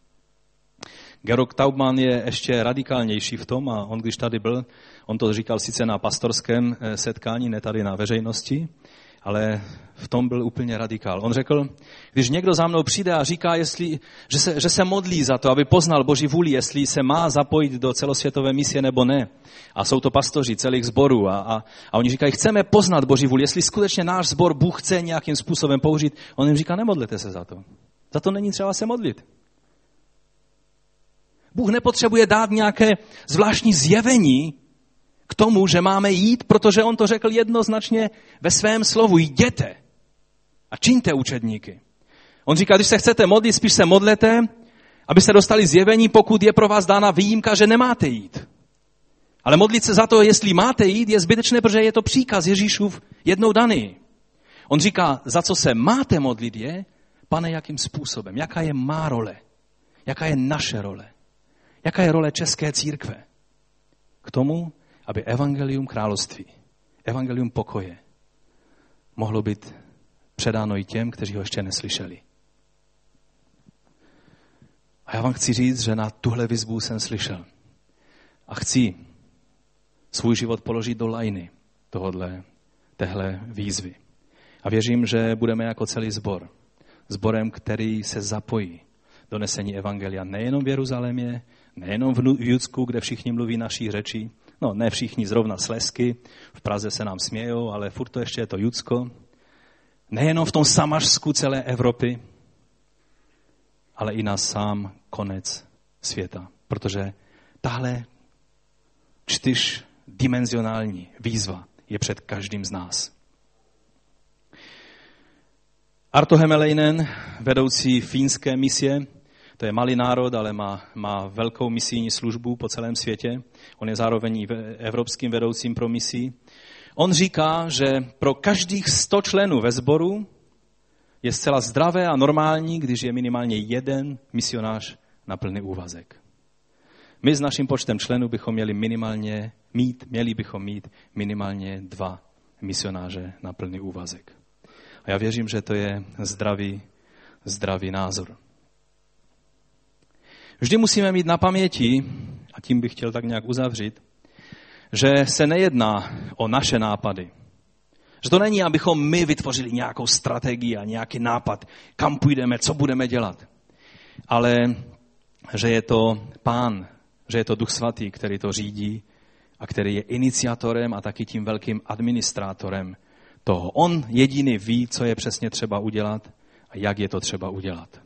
Georg Taubman je ještě radikálnější v tom a on, když tady byl, on to říkal sice na pastorském eh, setkání, ne tady na veřejnosti, ale v tom byl úplně radikál. On řekl, když někdo za mnou přijde a říká, jestli, že, se, že se modlí za to, aby poznal Boží vůli, jestli se má zapojit do celosvětové misie nebo ne, a jsou to pastoři celých zborů a, a, a oni říkají, chceme poznat Boží vůli, jestli skutečně náš zbor Bůh chce nějakým způsobem použít, on jim říká, nemodlete se za to. Za to není třeba se modlit. Bůh nepotřebuje dát nějaké zvláštní zjevení, k tomu, že máme jít, protože on to řekl jednoznačně ve svém slovu. Jděte a čiňte učedníky. On říká, když se chcete modlit, spíš se modlete, abyste dostali zjevení, pokud je pro vás dána výjimka, že nemáte jít. Ale modlit se za to, jestli máte jít, je zbytečné, protože je to příkaz Ježíšův jednou daný. On říká, za co se máte modlit je, pane, jakým způsobem, jaká je má role, jaká je naše role, jaká je role České církve. K tomu, aby evangelium království, evangelium pokoje mohlo být předáno i těm, kteří ho ještě neslyšeli. A já vám chci říct, že na tuhle vizbu jsem slyšel. A chci svůj život položit do lajny tohodle, téhle výzvy. A věřím, že budeme jako celý zbor. Zborem, který se zapojí donesení evangelia nejenom v Jeruzalémě, nejenom v Judsku, kde všichni mluví naší řeči, no ne všichni zrovna slesky, v Praze se nám smějou, ale furt to ještě je to Judsko, nejenom v tom Samařsku celé Evropy, ale i na sám konec světa. Protože tahle čtyřdimenzionální výzva je před každým z nás. Arto Hemeleinen, vedoucí fínské misie, to je malý národ, ale má, má velkou misijní službu po celém světě. On je zároveň evropským vedoucím pro misí. On říká, že pro každých 100 členů ve sboru je zcela zdravé a normální, když je minimálně jeden misionář na plný úvazek. My s naším počtem členů bychom měli minimálně mít, měli bychom mít minimálně dva misionáře na plný úvazek. A já věřím, že to je zdravý, zdravý názor. Vždy musíme mít na paměti, a tím bych chtěl tak nějak uzavřít, že se nejedná o naše nápady. Že to není, abychom my vytvořili nějakou strategii a nějaký nápad, kam půjdeme, co budeme dělat. Ale že je to pán, že je to duch svatý, který to řídí a který je iniciatorem a taky tím velkým administrátorem toho. On jediný ví, co je přesně třeba udělat a jak je to třeba udělat.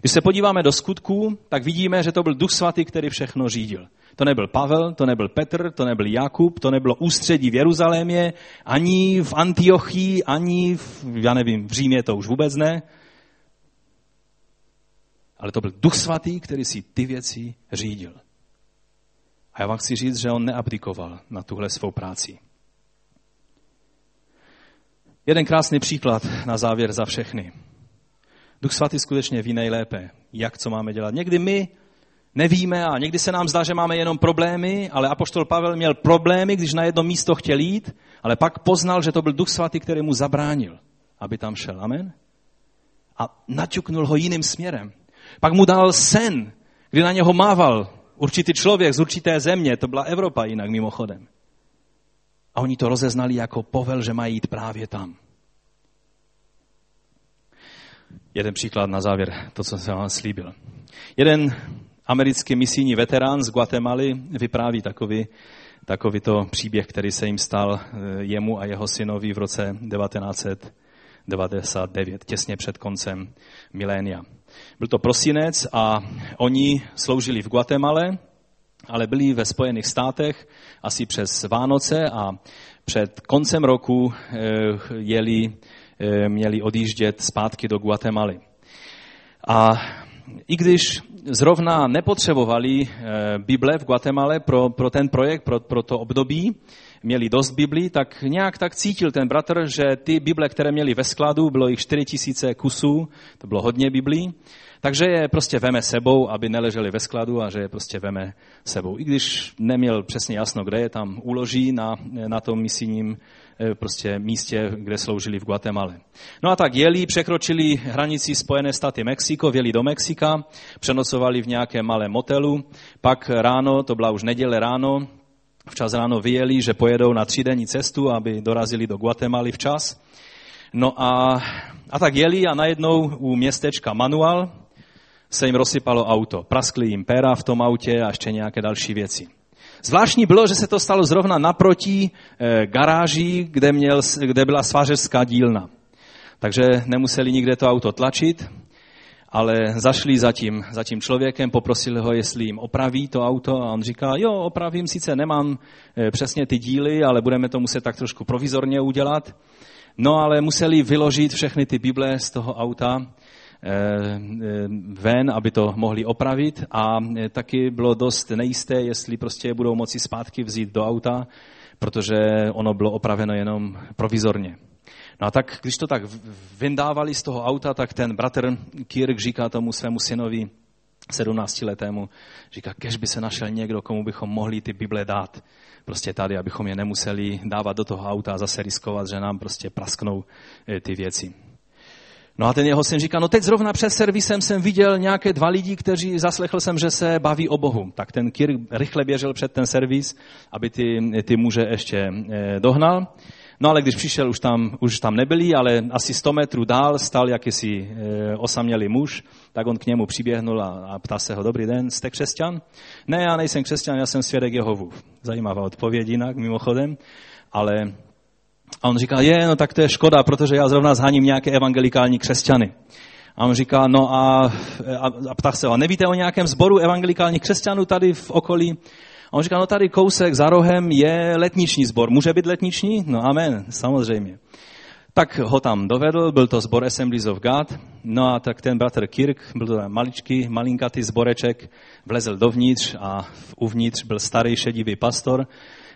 Když se podíváme do skutků, tak vidíme, že to byl Duch Svatý, který všechno řídil. To nebyl Pavel, to nebyl Petr, to nebyl Jakub, to nebylo ústředí v Jeruzalémě, ani v Antiochii, ani v, já nevím, v Římě to už vůbec ne. Ale to byl Duch Svatý, který si ty věci řídil. A já vám chci říct, že on neabdikoval na tuhle svou práci. Jeden krásný příklad na závěr za všechny. Duch svatý skutečně ví nejlépe, jak co máme dělat. Někdy my nevíme a někdy se nám zdá, že máme jenom problémy, ale apoštol Pavel měl problémy, když na jedno místo chtěl jít, ale pak poznal, že to byl Duch svatý, který mu zabránil, aby tam šel. Amen? A naťuknul ho jiným směrem. Pak mu dal sen, kdy na něho mával určitý člověk z určité země, to byla Evropa jinak mimochodem. A oni to rozeznali jako povel, že mají jít právě tam. Jeden příklad na závěr, to, co jsem vám slíbil. Jeden americký misijní veterán z Guatemaly vypráví takový, takový to příběh, který se jim stal eh, jemu a jeho synovi v roce 1999, těsně před koncem milénia. Byl to prosinec a oni sloužili v Guatemale, ale byli ve Spojených státech asi přes Vánoce a před koncem roku eh, jeli měli odjíždět zpátky do Guatemaly. A i když zrovna nepotřebovali eh, Bible v Guatemala pro, pro ten projekt, pro, pro to období, měli dost Biblí, tak nějak tak cítil ten bratr, že ty Bible, které měli ve skladu, bylo jich 4 tisíce kusů, to bylo hodně Biblí, takže je prostě veme sebou, aby neleželi ve skladu a že je prostě veme sebou. I když neměl přesně jasno, kde je tam uloží na, na tom misijním Eh, prostě místě, kde sloužili v Guatemala. No a tak jeli, překročili hranici Spojené státy Mexiko, vjeli do Mexika, přenocovali v nějakém malém motelu, pak ráno, to byla už neděle ráno, včas ráno vyjeli, že pojedou na třídenní cestu, aby dorazili do Guatemaly včas. No a, a tak jeli a najednou u městečka Manual se jim rozsypalo auto. Praskly jim péra v tom autě a ještě nějaké další věci. Zvláštní bylo, že se to stalo zrovna naproti eh, garáží, kde, měl, kde byla svářecká dílna. Takže nemuseli nikde to auto tlačit, ale zašli za tím, za tím člověkem, poprosili ho, jestli jim opraví to auto a on říká, jo, opravím, sice nemám eh, přesně ty díly, ale budeme to muset tak trošku provizorně udělat. No ale museli vyložit všechny ty Bible z toho auta Eh, ven, aby to mohli opravit a eh, taky bylo dost nejisté, jestli prostě budou moci zpátky vzít do auta, protože ono bylo opraveno jenom provizorně. No a tak, když to tak vyndávali z toho auta, tak ten bratr Kirk říká tomu svému synovi, 17 letému, říká, kež by se našel někdo, komu bychom mohli ty Bible dát prostě tady, abychom je nemuseli dávat do toho auta a zase riskovat, že nám prostě prasknou eh, ty věci. No a ten jeho syn říká, no teď zrovna před servisem jsem viděl nějaké dva lidi, kteří zaslechl jsem, že se baví o Bohu. Tak ten Kirk rychle běžel před ten servis, aby ty, ty muže ještě eh, dohnal. No ale když přišel, už tam, už tam nebyli, ale asi 100 metrů dál stal jakýsi e, osamělý muž, tak on k němu přiběhnul a, a ptá se ho, dobrý den, jste křesťan? Ne, já nejsem křesťan, já jsem svědek Jehovu. Zajímavá odpověď jinak, mimochodem, ale a on říká, je, no tak to je škoda, protože já zrovna zhaním nějaké evangelikální křesťany. A on říká, no a, a, a ptá se ho, nevíte o nějakém sboru evangelikálních křesťanů tady v okolí? A on říká, no tady kousek za rohem je letniční sbor. Může být letniční? No amen, samozřejmě. Tak ho tam dovedl, byl to zbor Assemblies of God, no a tak ten bratr Kirk, byl to maličký, malinkatý zboreček, vlezl dovnitř a uvnitř byl starý šedivý pastor,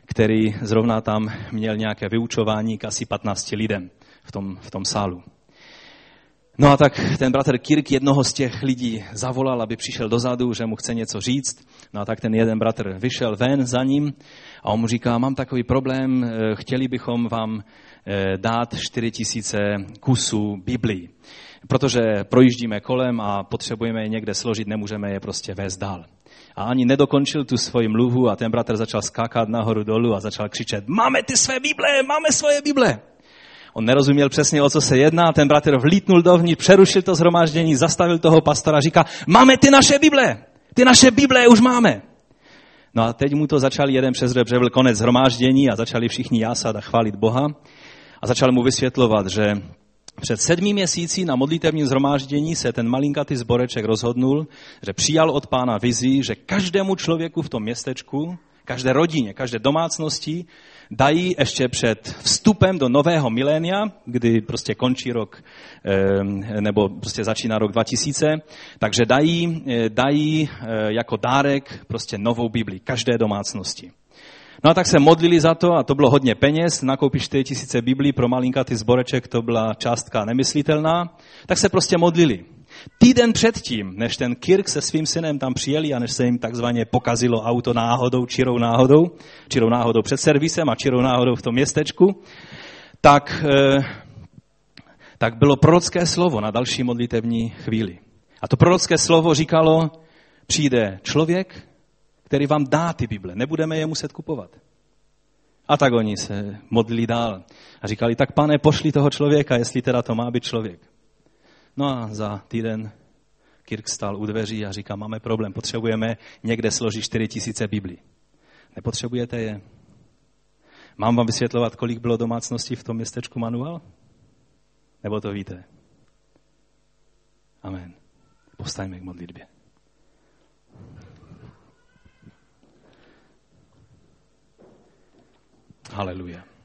který zrovna tam měl nějaké vyučování k asi 15 lidem v tom, v tom sálu. No a tak ten bratr Kirk jednoho z těch lidí zavolal, aby přišel dozadu, že mu chce něco říct. No a tak ten jeden bratr vyšel ven za ním a on mu říká, mám takový problém, eh, chtěli bychom vám eh, dát 4 tisíce kusů Biblii, protože projíždíme kolem a potřebujeme je někde složit, nemůžeme je prostě vést dál. A ani nedokončil tu svoji mluvu a ten bratr začal skákat nahoru dolů a začal křičet, máme ty své Bible, máme svoje Bible. On nerozuměl přesně, o co se jedná, ten bratr vlítnul dovnitř, přerušil to zhromáždění, zastavil toho pastora a říká, máme ty naše Bible, ty naše Bible už máme. No a teď mu to začal jeden přes byl konec zhromáždění a začali všichni jásat a chválit Boha. A začal mu vysvětlovat, že před sedmi měsíci na modlitevním zhromáždění se ten malinkatý zboreček rozhodnul, že přijal od pána vizi, že každému člověku v tom městečku, každé rodině, každé domácnosti dají ještě před vstupem do nového milénia, kdy prostě končí rok, nebo prostě začíná rok 2000, takže dají, eh, dají eh, jako dárek prostě novou Bibli každé domácnosti. No a tak se modlili za to a to bylo hodně peněz, nakoupit 4 tisíce Biblí pro malinkatý zboreček, to byla částka nemyslitelná, tak se prostě modlili. Týden předtím, než ten Kirk se svým synem tam přijeli a než se jim takzvaně pokazilo auto náhodou, čirou náhodou, čirou náhodou před servisem a čirou náhodou v tom městečku, tak, eh, tak bylo prorocké slovo na další modlitevní chvíli. A to prorocké slovo říkalo, přijde člověk, který vám dá ty Bible, nebudeme je muset kupovat. A tak oni se modlili dál a říkali, tak pane, pošli toho člověka, jestli teda to má být člověk. No a za týden Kirk stál u dveří a říká, máme problém, potřebujeme někde složit 4 tisíce Biblí. Nepotřebujete je? Mám vám vysvětlovat, kolik bylo domácností v tom městečku manuál? Nebo to víte? Amen. Postaňme k modlitbě. Haleluja.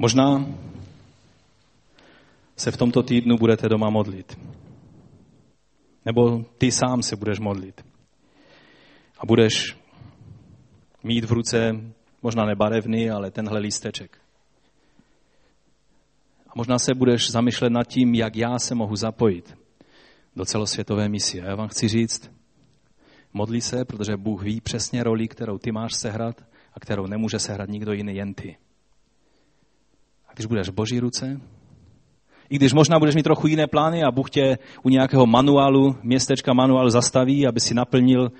Možná se v tomto týdnu budete doma modlit. Nebo ty sám se budeš modlit. A budeš mít v ruce možná nebarevný, ale tenhle lísteček. A možná se budeš zamýšlet nad tím, jak já se mohu zapojit do celosvětové misie. A já vám chci říct, modli se, protože Bůh ví přesně roli, kterou ty máš sehrát a kterou nemůže sehrát nikdo jiný, jen ty. A když budeš v boží ruce, i když možná budeš mít trochu jiné plány a Bůh tě u nějakého manuálu, městečka manuálu zastaví, aby si naplnil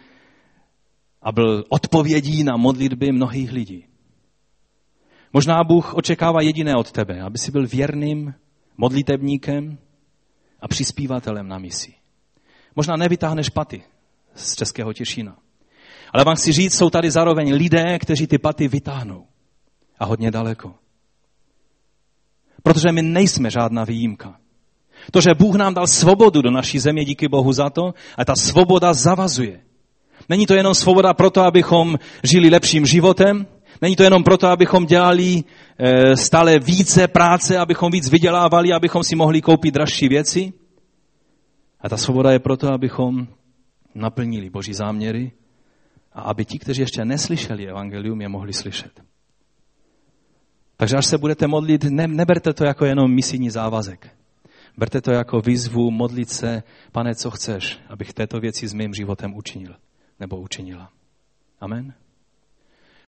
a byl odpovědí na modlitby mnohých lidí. Možná Bůh očekává jediné od tebe, aby si byl věrným modlitebníkem a přispívatelem na misi. Možná nevytáhneš paty z Českého Těšína. Ale vám chci říct, jsou tady zároveň lidé, kteří ty paty vytáhnou. A hodně daleko. Protože my nejsme žádná výjimka. To, že Bůh nám dal svobodu do naší země, díky Bohu za to, a ta svoboda zavazuje. Není to jenom svoboda proto, abychom žili lepším životem, není to jenom proto, abychom dělali eh, stále více práce, abychom víc vydělávali, abychom si mohli koupit dražší věci. A ta svoboda je proto, abychom naplnili Boží záměry a aby ti, kteří ještě neslyšeli evangelium, je mohli slyšet. Takže až se budete modlit, ne, neberte to jako jenom misijní závazek. Berte to jako výzvu modlit se, pane, co chceš, abych této věci s mým životem učinil nebo učinila. Amen.